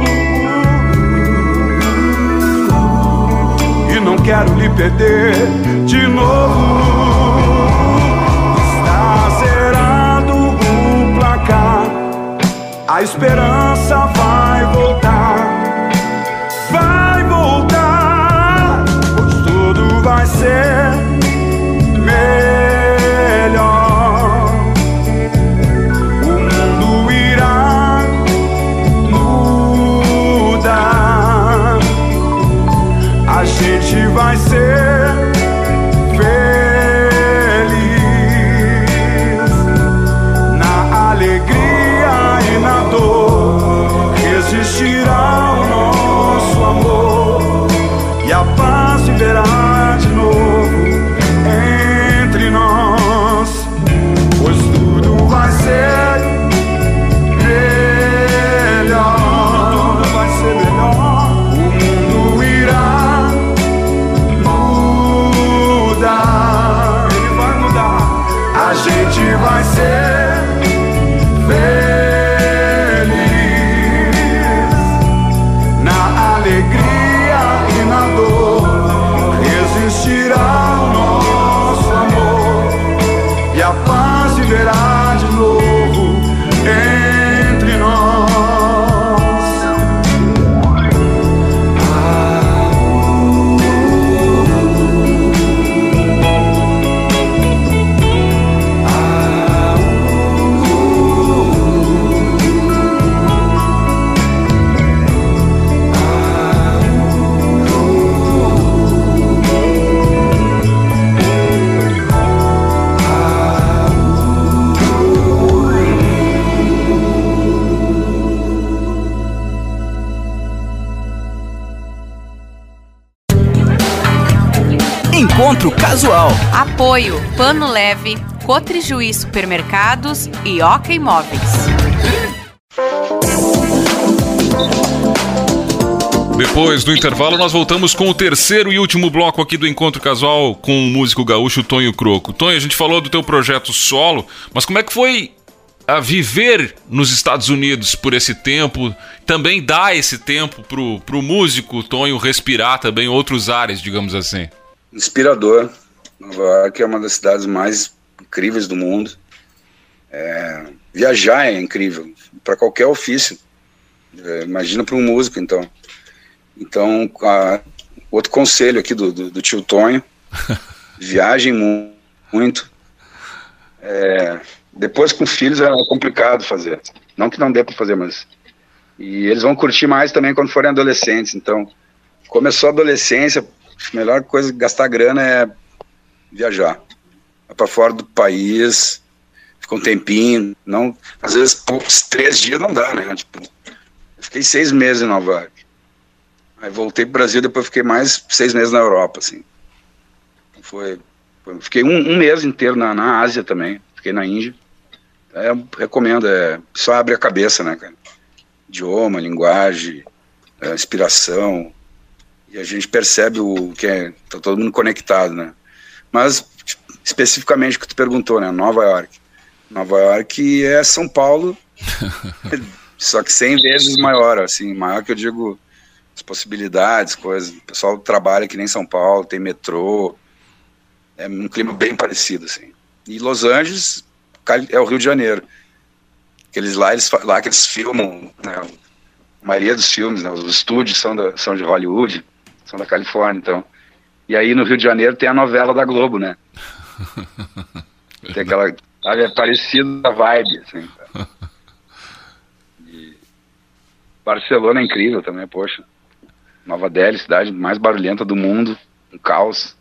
E não quero lhe perder de novo. A esperança vai voltar. Vai voltar. Pois tudo vai ser melhor. O mundo irá mudar. A gente vai ser Encontro Casual. Apoio Pano Leve, Cotrijuí Supermercados e Oca Imóveis. Depois do intervalo, nós voltamos com o terceiro e último bloco aqui do Encontro Casual com o músico gaúcho Tonho Croco. Tonho, a gente falou do teu projeto solo, mas como é que foi a viver nos Estados Unidos por esse tempo? Também dar esse tempo pro, pro músico Tonho respirar também outros ares, digamos assim. Inspirador. Nova York é uma das cidades mais incríveis do mundo. É, viajar é incrível para qualquer ofício. É, imagina para um músico, então. Então, a- outro conselho aqui do, do, do tio Tonho: viajem mu- muito. É, depois com filhos é complicado fazer. Não que não dê para fazer, mas. E eles vão curtir mais também quando forem adolescentes. Então, começou a adolescência, a melhor coisa gastar grana é viajar. Vai para fora do país, fica um tempinho. Não, às vezes, poucos, três dias não dá, né? Tipo, fiquei seis meses em Nova York. Aí voltei pro Brasil, depois fiquei mais seis meses na Europa, assim. Foi, foi- fiquei um, um mês inteiro na, na Ásia também, fiquei na Índia. É, recomendo, é, só abre a cabeça, né, cara? Idioma, linguagem, é, inspiração, e a gente percebe o que é, tá todo mundo conectado, né? Mas especificamente o que tu perguntou, né? Nova York. Nova York é São Paulo, só que 100 vezes maior, assim, maior que eu digo as possibilidades, coisas. O pessoal trabalha que nem São Paulo, tem metrô, é um clima bem parecido, assim. E Los Angeles é o Rio de Janeiro. Aqueles lá, eles, lá que eles filmam, né, a maioria dos filmes, né, os estúdios são, da, são de Hollywood, são da Califórnia, então. E aí no Rio de Janeiro tem a novela da Globo, né? Tem aquela, sabe, é parecido a vibe, assim. E Barcelona é incrível também, poxa. Nova Delhi, cidade mais barulhenta do mundo, um caos.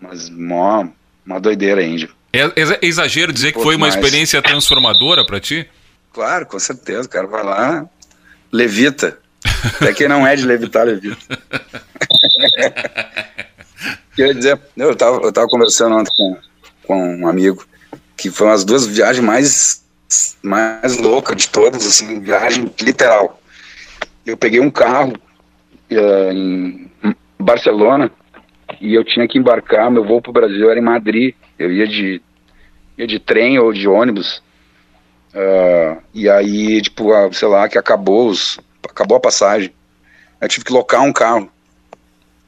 Mas mó, uma doideira ainda. É, é exagero dizer que foi uma mais. experiência transformadora pra ti? Claro, com certeza, o cara vai lá, levita. Até quem não é de levitar, levita. queria dizer, eu estava eu tava conversando ontem com, com um amigo, que foram as duas viagens mais, mais loucas de todas, assim, viagem literal. Eu peguei um carro uh, em Barcelona e eu tinha que embarcar, meu voo para o Brasil era em Madrid, eu ia de, ia de trem ou de ônibus, uh, e aí, tipo, uh, sei lá, que acabou, os, acabou a passagem, eu tive que locar um carro,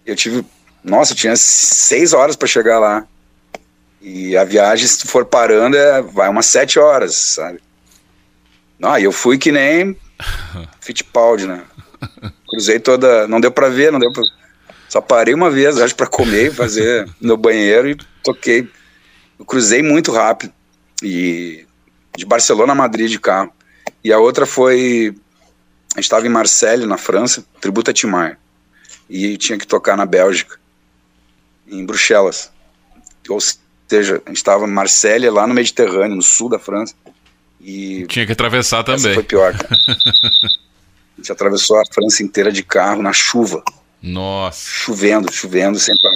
eu tive, nossa, eu tinha seis horas para chegar lá, e a viagem, se tu for parando, é, vai umas sete horas, sabe? Não, eu fui que nem Fittipaldi, né? Cruzei toda. Não deu pra ver, não deu pra. Só parei uma vez, acho, pra comer, fazer no banheiro e toquei. Eu cruzei muito rápido. E de Barcelona a Madrid de carro. E a outra foi. A gente estava em Marseille, na França, tributo a Timar. E tinha que tocar na Bélgica, em Bruxelas. Ou seja, a gente estava em Marseille, lá no Mediterrâneo, no sul da França. E Tinha que atravessar também. foi pior, cara. A gente atravessou a França inteira de carro na chuva. Nossa. Chovendo, chovendo sem parar.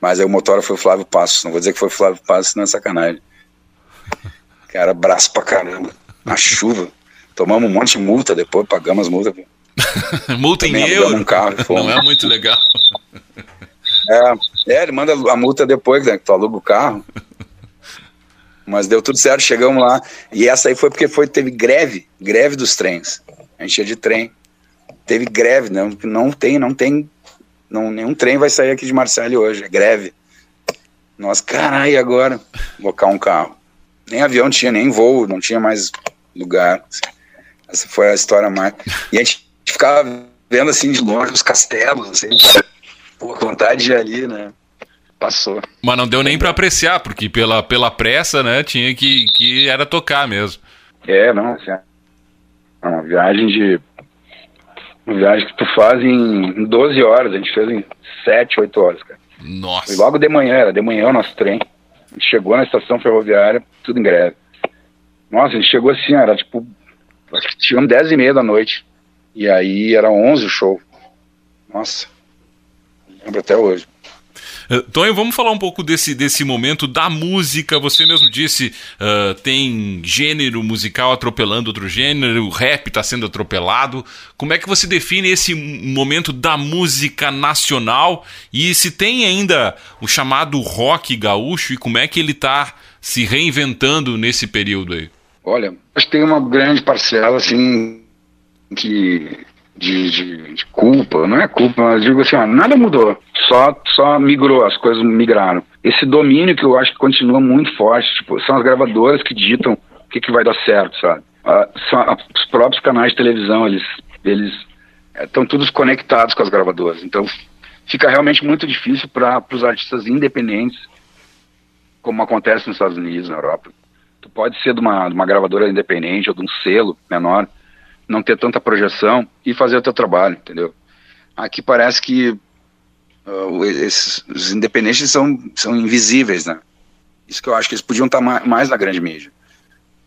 Mas aí o motor foi o Flávio Passos. Não vou dizer que foi o Flávio Passos, não é sacanagem. Cara, braço pra caramba. Na chuva. Tomamos um monte de multa depois, pagamos as multas. multa Também em euro. um carro. Não é muito legal. É, é, ele manda a multa depois, né, que tu aluga o carro. Mas deu tudo certo, chegamos lá. E essa aí foi porque foi, teve greve, greve dos trens. A gente ia de trem. Teve greve, não, não tem, não tem, não, nenhum trem vai sair aqui de Marseille hoje, é greve. Nós, caralho, agora? Locar um carro. Nem avião tinha, nem voo, não tinha mais lugar. Essa foi a história mais. E a gente ficava vendo assim de longe os castelos, assim. Pô, vontade de ir ali, né? Passou. Mas não deu nem pra apreciar, porque pela, pela pressa, né, tinha que, que era tocar mesmo. É, não, assim, é uma viagem de. Uma viagem que tu faz em 12 horas, a gente fez em 7, 8 horas, cara. Nossa. E logo de manhã, era de manhã o nosso trem. A gente chegou na estação ferroviária, tudo em greve. Nossa, a gente chegou assim, era tipo. Acho que chegamos 10 e meia da noite. E aí era 11 o show. Nossa. Lembro até hoje. Uh, Tonho, vamos falar um pouco desse, desse momento da música. Você mesmo disse, uh, tem gênero musical atropelando outro gênero, o rap está sendo atropelado. Como é que você define esse momento da música nacional e se tem ainda o chamado rock gaúcho e como é que ele está se reinventando nesse período aí? Olha, acho que tem uma grande parcela, assim, que de, de, de, culpa, não é culpa, mas digo assim, ó, nada mudou, só, só migrou, as coisas migraram. Esse domínio que eu acho que continua muito forte, tipo, são as gravadoras que ditam o que, que vai dar certo, sabe? São, ah, os próprios canais de televisão, eles eles estão é, todos conectados com as gravadoras, então fica realmente muito difícil para os artistas independentes, como acontece nos Estados Unidos, na Europa. Tu pode ser de uma, de uma gravadora independente ou de um selo menor, não ter tanta projeção e fazer o teu trabalho, entendeu? Aqui parece que uh, esses, os independentes são, são invisíveis, né? Isso que eu acho que eles podiam estar mais, mais na grande mídia.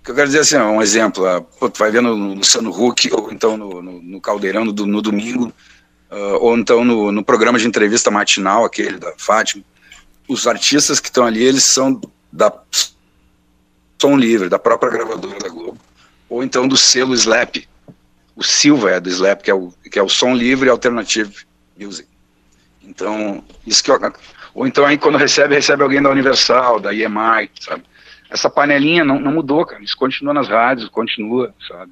O que eu quero dizer assim, um exemplo, uh, pô, tu vai ver no Luciano Huck, ou então no, no, no Caldeirão no, no domingo, uh, ou então no, no programa de entrevista matinal, aquele da Fátima, os artistas que estão ali, eles são da som livre, da própria gravadora da Globo, ou então do selo Slap, o Silva é do Slap, que é o, que é o som livre alternative music. Então, isso que eu, ou então aí quando recebe, recebe alguém da Universal, da EMI, sabe? Essa panelinha não, não mudou, cara. Isso continua nas rádios, continua, sabe?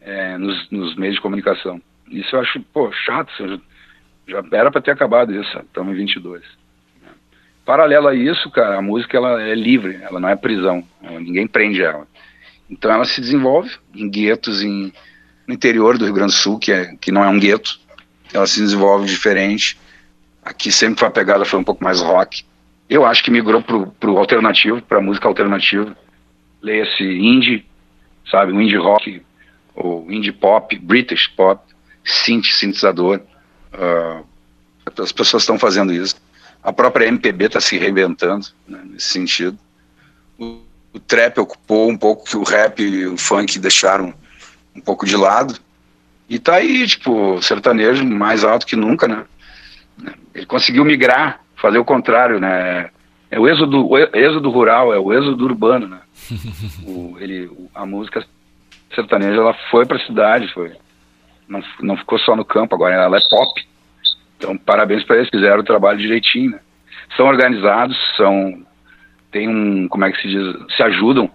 É, nos, nos, meios de comunicação. Isso eu acho, pô, chato. Já, já era para ter acabado isso, estamos em 22. Paralelo a isso, cara, a música ela é livre, ela não é prisão, ela, ninguém prende ela. Então ela se desenvolve em guetos, em, no interior do Rio Grande do Sul, que, é, que não é um gueto, ela se desenvolve diferente. Aqui sempre foi a pegada foi um pouco mais rock. Eu acho que migrou pro, pro alternativo, pra música alternativa. Leia-se indie, sabe, o indie rock, ou indie pop, British pop, synth, sintetizador. Uh, as pessoas estão fazendo isso. A própria MPB está se reinventando né, nesse sentido. O, o trap ocupou um pouco que o rap e o funk deixaram um pouco de lado. E tá aí, tipo, sertanejo mais alto que nunca, né? Ele conseguiu migrar fazer o contrário, né? É o êxodo, o êxodo rural, é o êxodo urbano, né? o, ele, a música sertaneja, ela foi para a cidade, foi. Não, não ficou só no campo, agora ela é pop. Então, parabéns para eles, fizeram o trabalho direitinho, né? São organizados, são tem um, como é que se diz, se ajudam.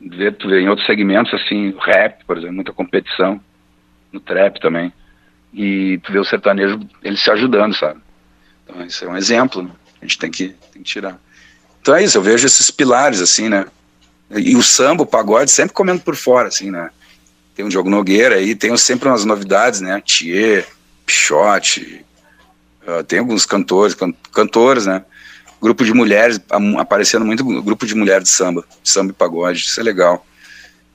Vê, tu vê em outros segmentos, assim, rap, por exemplo, muita competição, no trap também. E tu vê o sertanejo, eles se ajudando, sabe? Então, isso é um exemplo, né? A gente tem que, tem que tirar. Então é isso, eu vejo esses pilares, assim, né? E o samba, o pagode, sempre comendo por fora, assim, né? Tem o Diogo Nogueira aí, tem sempre umas novidades, né? Thier, Pichote, tem alguns cantores, can cantores, né? Grupo de mulheres, aparecendo muito grupo de mulheres de samba, samba e pagode, isso é legal.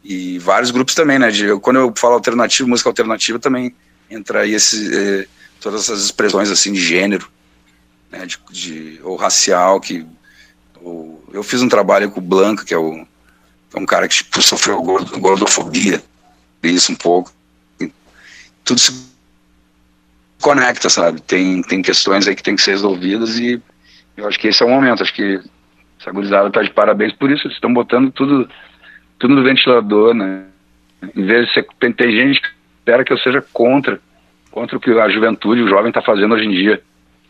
E vários grupos também, né? De, quando eu falo alternativo, música alternativa, também entra aí esse, eh, todas essas expressões, assim, de gênero, né? De, de ou racial, que... Ou, eu fiz um trabalho com o Blanco, que é o é um cara que tipo, sofreu gordofobia, isso um pouco. E tudo se conecta, sabe? Tem, tem questões aí que tem que ser resolvidas e eu acho que esse é o momento. Acho que essa gurizada tá de parabéns por isso. Eles estão botando tudo, tudo no ventilador, né? Em vez de ser, tem, tem gente que espera que eu seja contra, contra o que a juventude, o jovem está fazendo hoje em dia.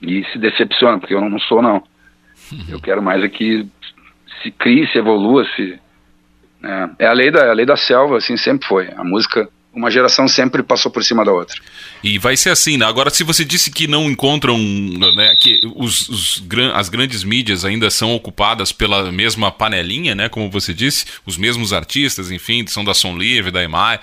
E se decepciona, porque eu não, não sou, não. Eu quero mais é que se crie, se evolua, se é, é a, lei da, a lei da selva, assim, sempre foi. A música, uma geração sempre passou por cima da outra. E vai ser assim, né? Agora, se você disse que não encontram, né, que os, os, as grandes mídias ainda são ocupadas pela mesma panelinha, né? Como você disse, os mesmos artistas, enfim, são da Som Livre, da EMAI.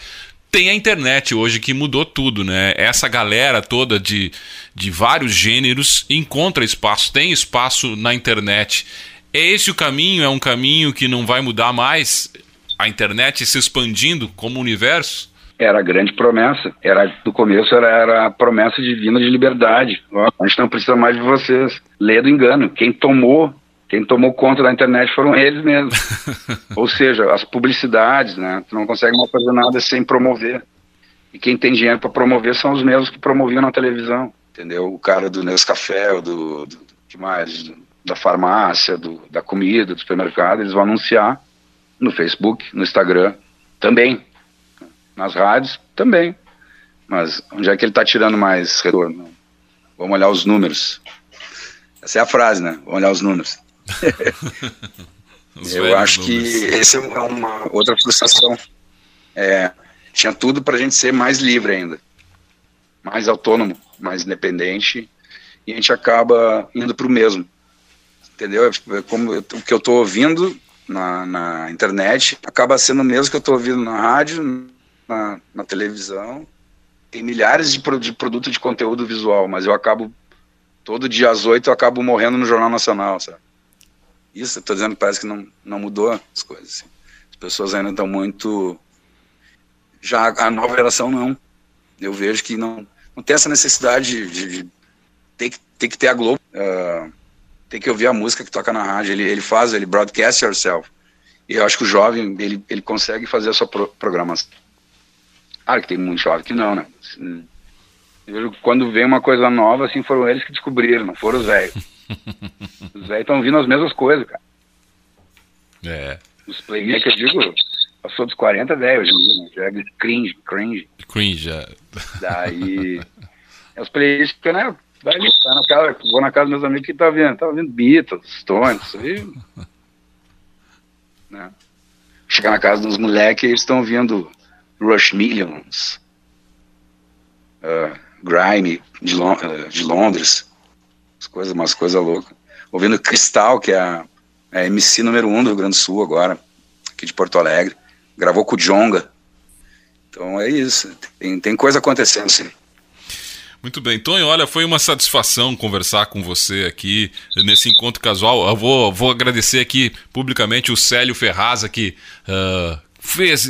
Tem a internet hoje que mudou tudo, né? Essa galera toda de, de vários gêneros encontra espaço, tem espaço na internet. É esse o caminho? É um caminho que não vai mudar mais? a internet se expandindo como universo? Era a grande promessa. Era do começo era, era a promessa divina de liberdade. Ó, a gente não precisa mais de vocês. Lê do engano. Quem tomou quem tomou conta da internet foram eles mesmos. Ou seja, as publicidades, né? Tu não consegue mais fazer nada sem promover. E quem tem dinheiro para promover são os mesmos que promoviam na televisão. Entendeu? O cara do Nescafé, do, do, do que mais? Da farmácia, do, da comida, do supermercado, eles vão anunciar no Facebook, no Instagram, também. Nas rádios, também. Mas onde é que ele está tirando mais retorno? Vamos olhar os números. Essa é a frase, né? Vamos olhar os números. os Eu acho números. que essa é uma outra frustração. É, tinha tudo para a gente ser mais livre ainda, mais autônomo, mais independente, e a gente acaba indo para o mesmo. Entendeu? É como o que eu estou ouvindo na, na internet, acaba sendo o mesmo que eu estou ouvindo na rádio, na, na televisão. Tem milhares de, de produtos de conteúdo visual, mas eu acabo, todo dia às oito, eu acabo morrendo no Jornal Nacional, sabe? Isso, eu tô dizendo que parece que não, não mudou as coisas. Assim. As pessoas ainda estão muito. Já a nova geração não. Eu vejo que não, não tem essa necessidade de, de, ter, que, ter que ter a Globo. Uh, tem que ouvir a música que toca na rádio. Ele, ele faz, ele broadcast yourself. E eu acho que o jovem, ele, ele consegue fazer a sua pro, programação. Claro que tem muito jovem que não, né? Quando vem uma coisa nova, assim, foram eles que descobriram, não foram os velhos. os velhos estão ouvindo as mesmas coisas, cara. É. Os playmakers, eu digo, passou dos 40, velho, hoje em dia, né? Já é cringe, cringe. Cringe, é. Daí, os playlists que, né, Daí tá na casa, vou na casa dos meus amigos que tá vendo, tá vendo Beatles, Stones, isso aí. né? Chegar na casa dos moleques, eles estão vendo Rush Millions, uh, Grime de, Lon uh, de Londres, as coisas, umas coisas loucas. Ouvindo Cristal, que é a, é a MC número um do Rio Grande do Sul agora, aqui de Porto Alegre. Gravou com o Jonga. Então é isso. Tem, tem coisa acontecendo, sim. Muito bem, Tonho, olha, foi uma satisfação conversar com você aqui nesse encontro casual. Eu vou, vou agradecer aqui publicamente o Célio Ferraza que uh, fez,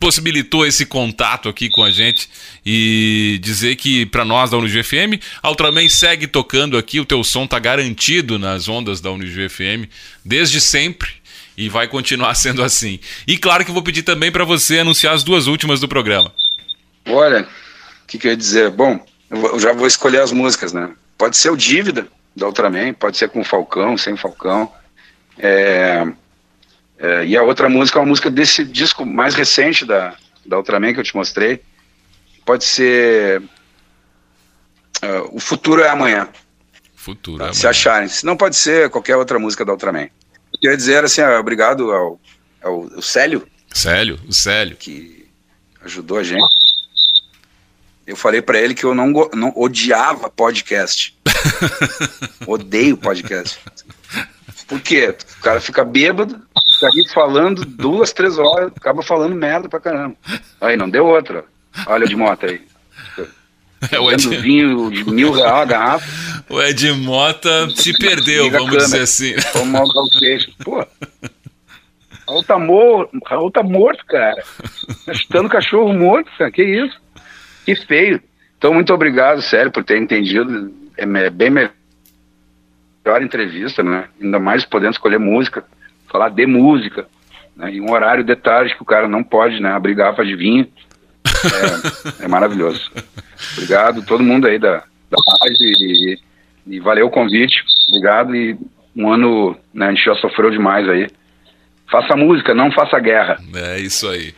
possibilitou esse contato aqui com a gente e dizer que para nós da Unijuí FM, Ultraman segue tocando aqui, o teu som tá garantido nas ondas da Unijuí FM desde sempre e vai continuar sendo assim. E claro que vou pedir também para você anunciar as duas últimas do programa. Olha, o que, que eu ia dizer? Bom, eu já vou escolher as músicas, né? Pode ser o Dívida, da Ultraman, pode ser com Falcão, sem Falcão. É, é, e a outra música é uma música desse disco mais recente da, da Ultraman que eu te mostrei. Pode ser uh, O Futuro é Amanhã. Futuro tá? é Se acharem. Se não pode ser qualquer outra música da Ultraman. Eu queria dizer assim, obrigado ao, ao, ao Célio. Célio, o Célio. Que ajudou a gente. Eu falei para ele que eu não, não odiava podcast. Odeio podcast. Por quê? O cara fica bêbado, aí falando duas, três horas, acaba falando merda pra caramba. Aí, não deu outra. Olha o de moto aí. É, o Ed- Dando vinho de mil reais a garrafa. O Ed Mota se perdeu, vamos dizer assim. Tomar o queixo. Pô. Raul tá, mor Raul tá morto, cara. Tá chutando cachorro morto, cara. Que isso? Que feio. Então, muito obrigado, sério, por ter entendido. É me- bem melhor entrevista, né? Ainda mais podendo escolher música, falar de música, né? E um horário de tarde que o cara não pode, né? Abrir garrafa de vinho. É, é maravilhoso. Obrigado, todo mundo aí da, da rádio e, e valeu o convite. Obrigado e um ano, né? A gente já sofreu demais aí. Faça música, não faça guerra. É isso aí.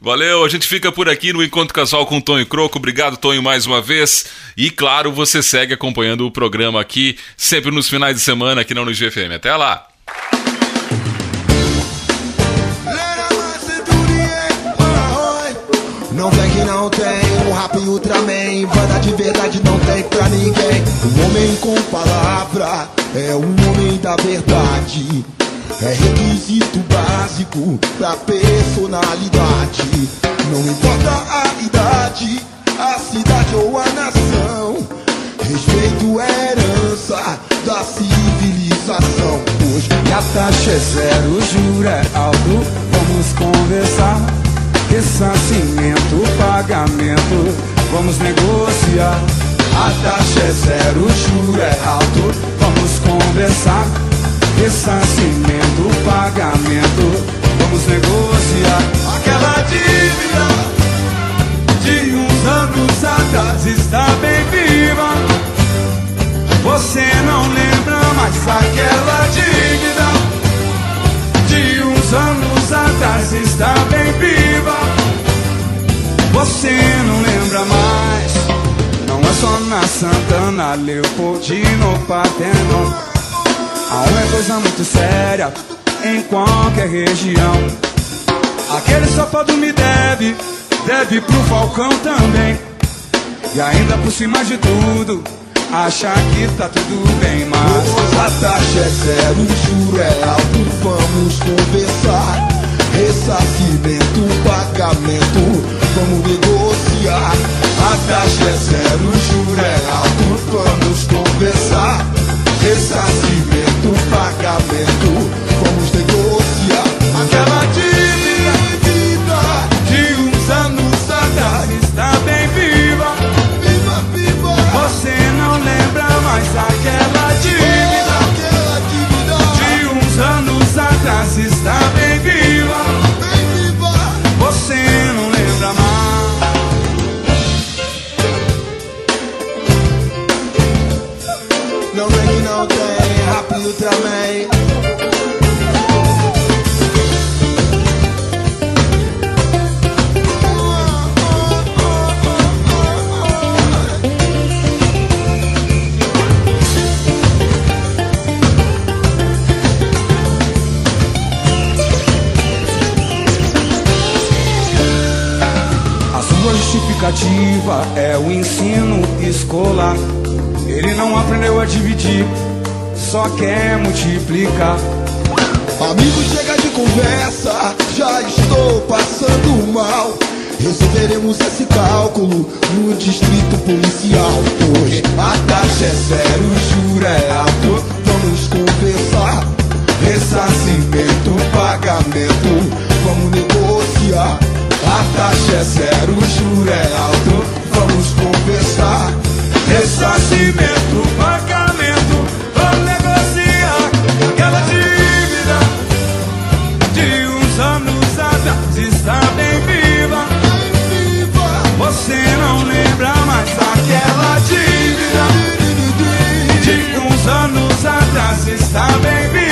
Valeu, a gente fica por aqui no Encontro Casual com Tonho Croco. Obrigado, Tonho, mais uma vez. E claro, você segue acompanhando o programa aqui, sempre nos finais de semana, aqui na UniGFM. Até lá! Não tem. Um rap Ultraman Banda de verdade não tem pra ninguém. Um homem com palavra É um homem da verdade. É requisito básico pra personalidade. Não importa a idade A cidade ou a nação. Respeito é herança da civilização. Pois E a taxa é zero, juro é alto, vamos conversar. Ressarcimento, pagamento, vamos negociar. A taxa é zero, juro é alto, vamos conversar. Ressarcimento, pagamento, vamos negociar. Aquela dívida de uns anos atrás está bem viva. Você não lembra mais aquela dívida anos atrás está bem viva. Você não lembra mais. Não é só na Santana, Leopoldino, Partenon. A honra é coisa muito séria em qualquer região. Aquele safado me deve, deve pro Falcão também. E ainda por cima de tudo, achar que tá tudo bem, mas a taxa é zero, o juro é alto, vamos conversar. Ressarcimento, pagamento, vamos negociar. A taxa é zero, o juro é alto, vamos conversar. Ressarcimento, pagamento, vamos negociar. Aquela lembra mais é o ensino escolar. Ele não aprendeu a dividir, só quer multiplicar. Amigo, chega de conversa, já estou passando mal. Resolveremos esse cálculo no distrito policial. Hoje a taxa é zero, o juro é alto. Vamos conversar. Ressarcimento, pagamento, vamos negociar. A taxa é zero, o juro é alto, vamos conversar. Ressarcimento, pagamento, vamos negociar aquela dívida de uns anos atrás está bem viva. Você não lembra mais aquela dívida de uns anos atrás está bem viva.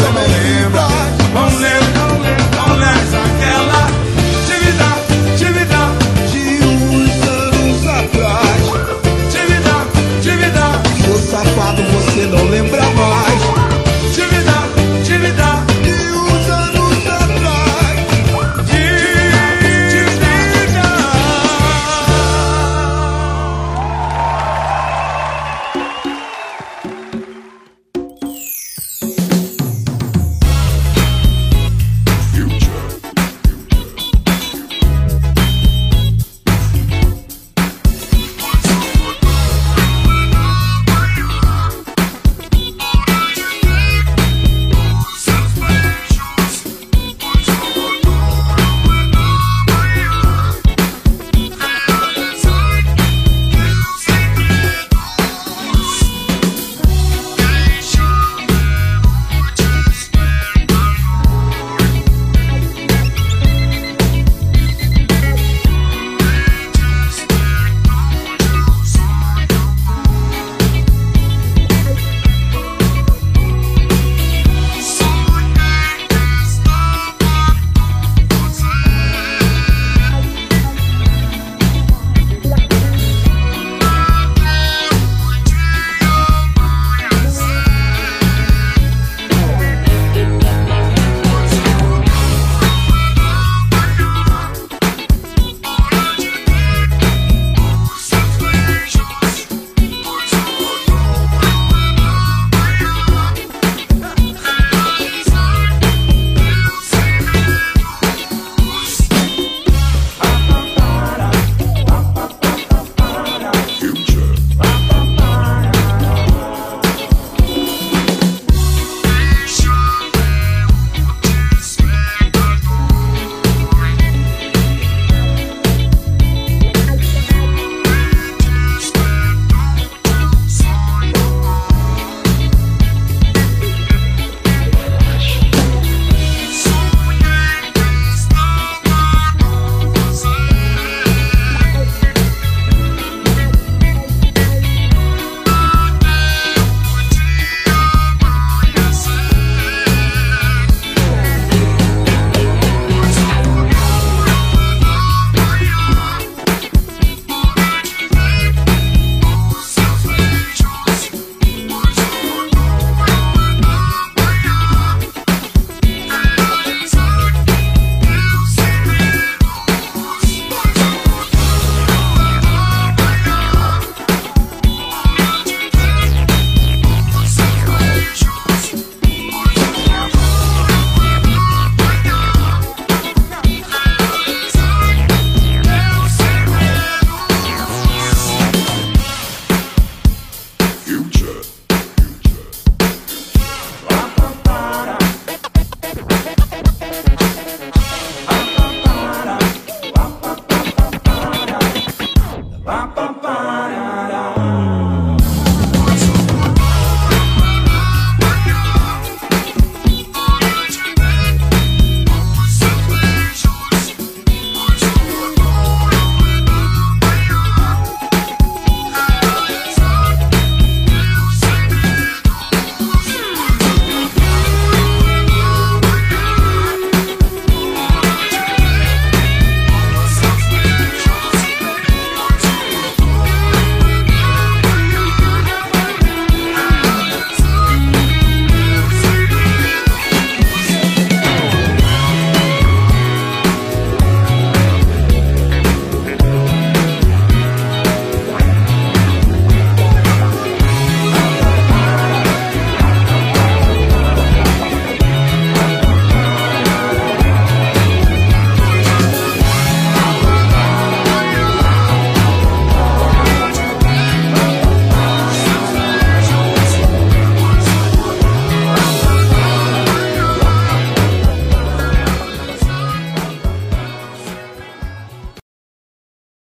você me lembra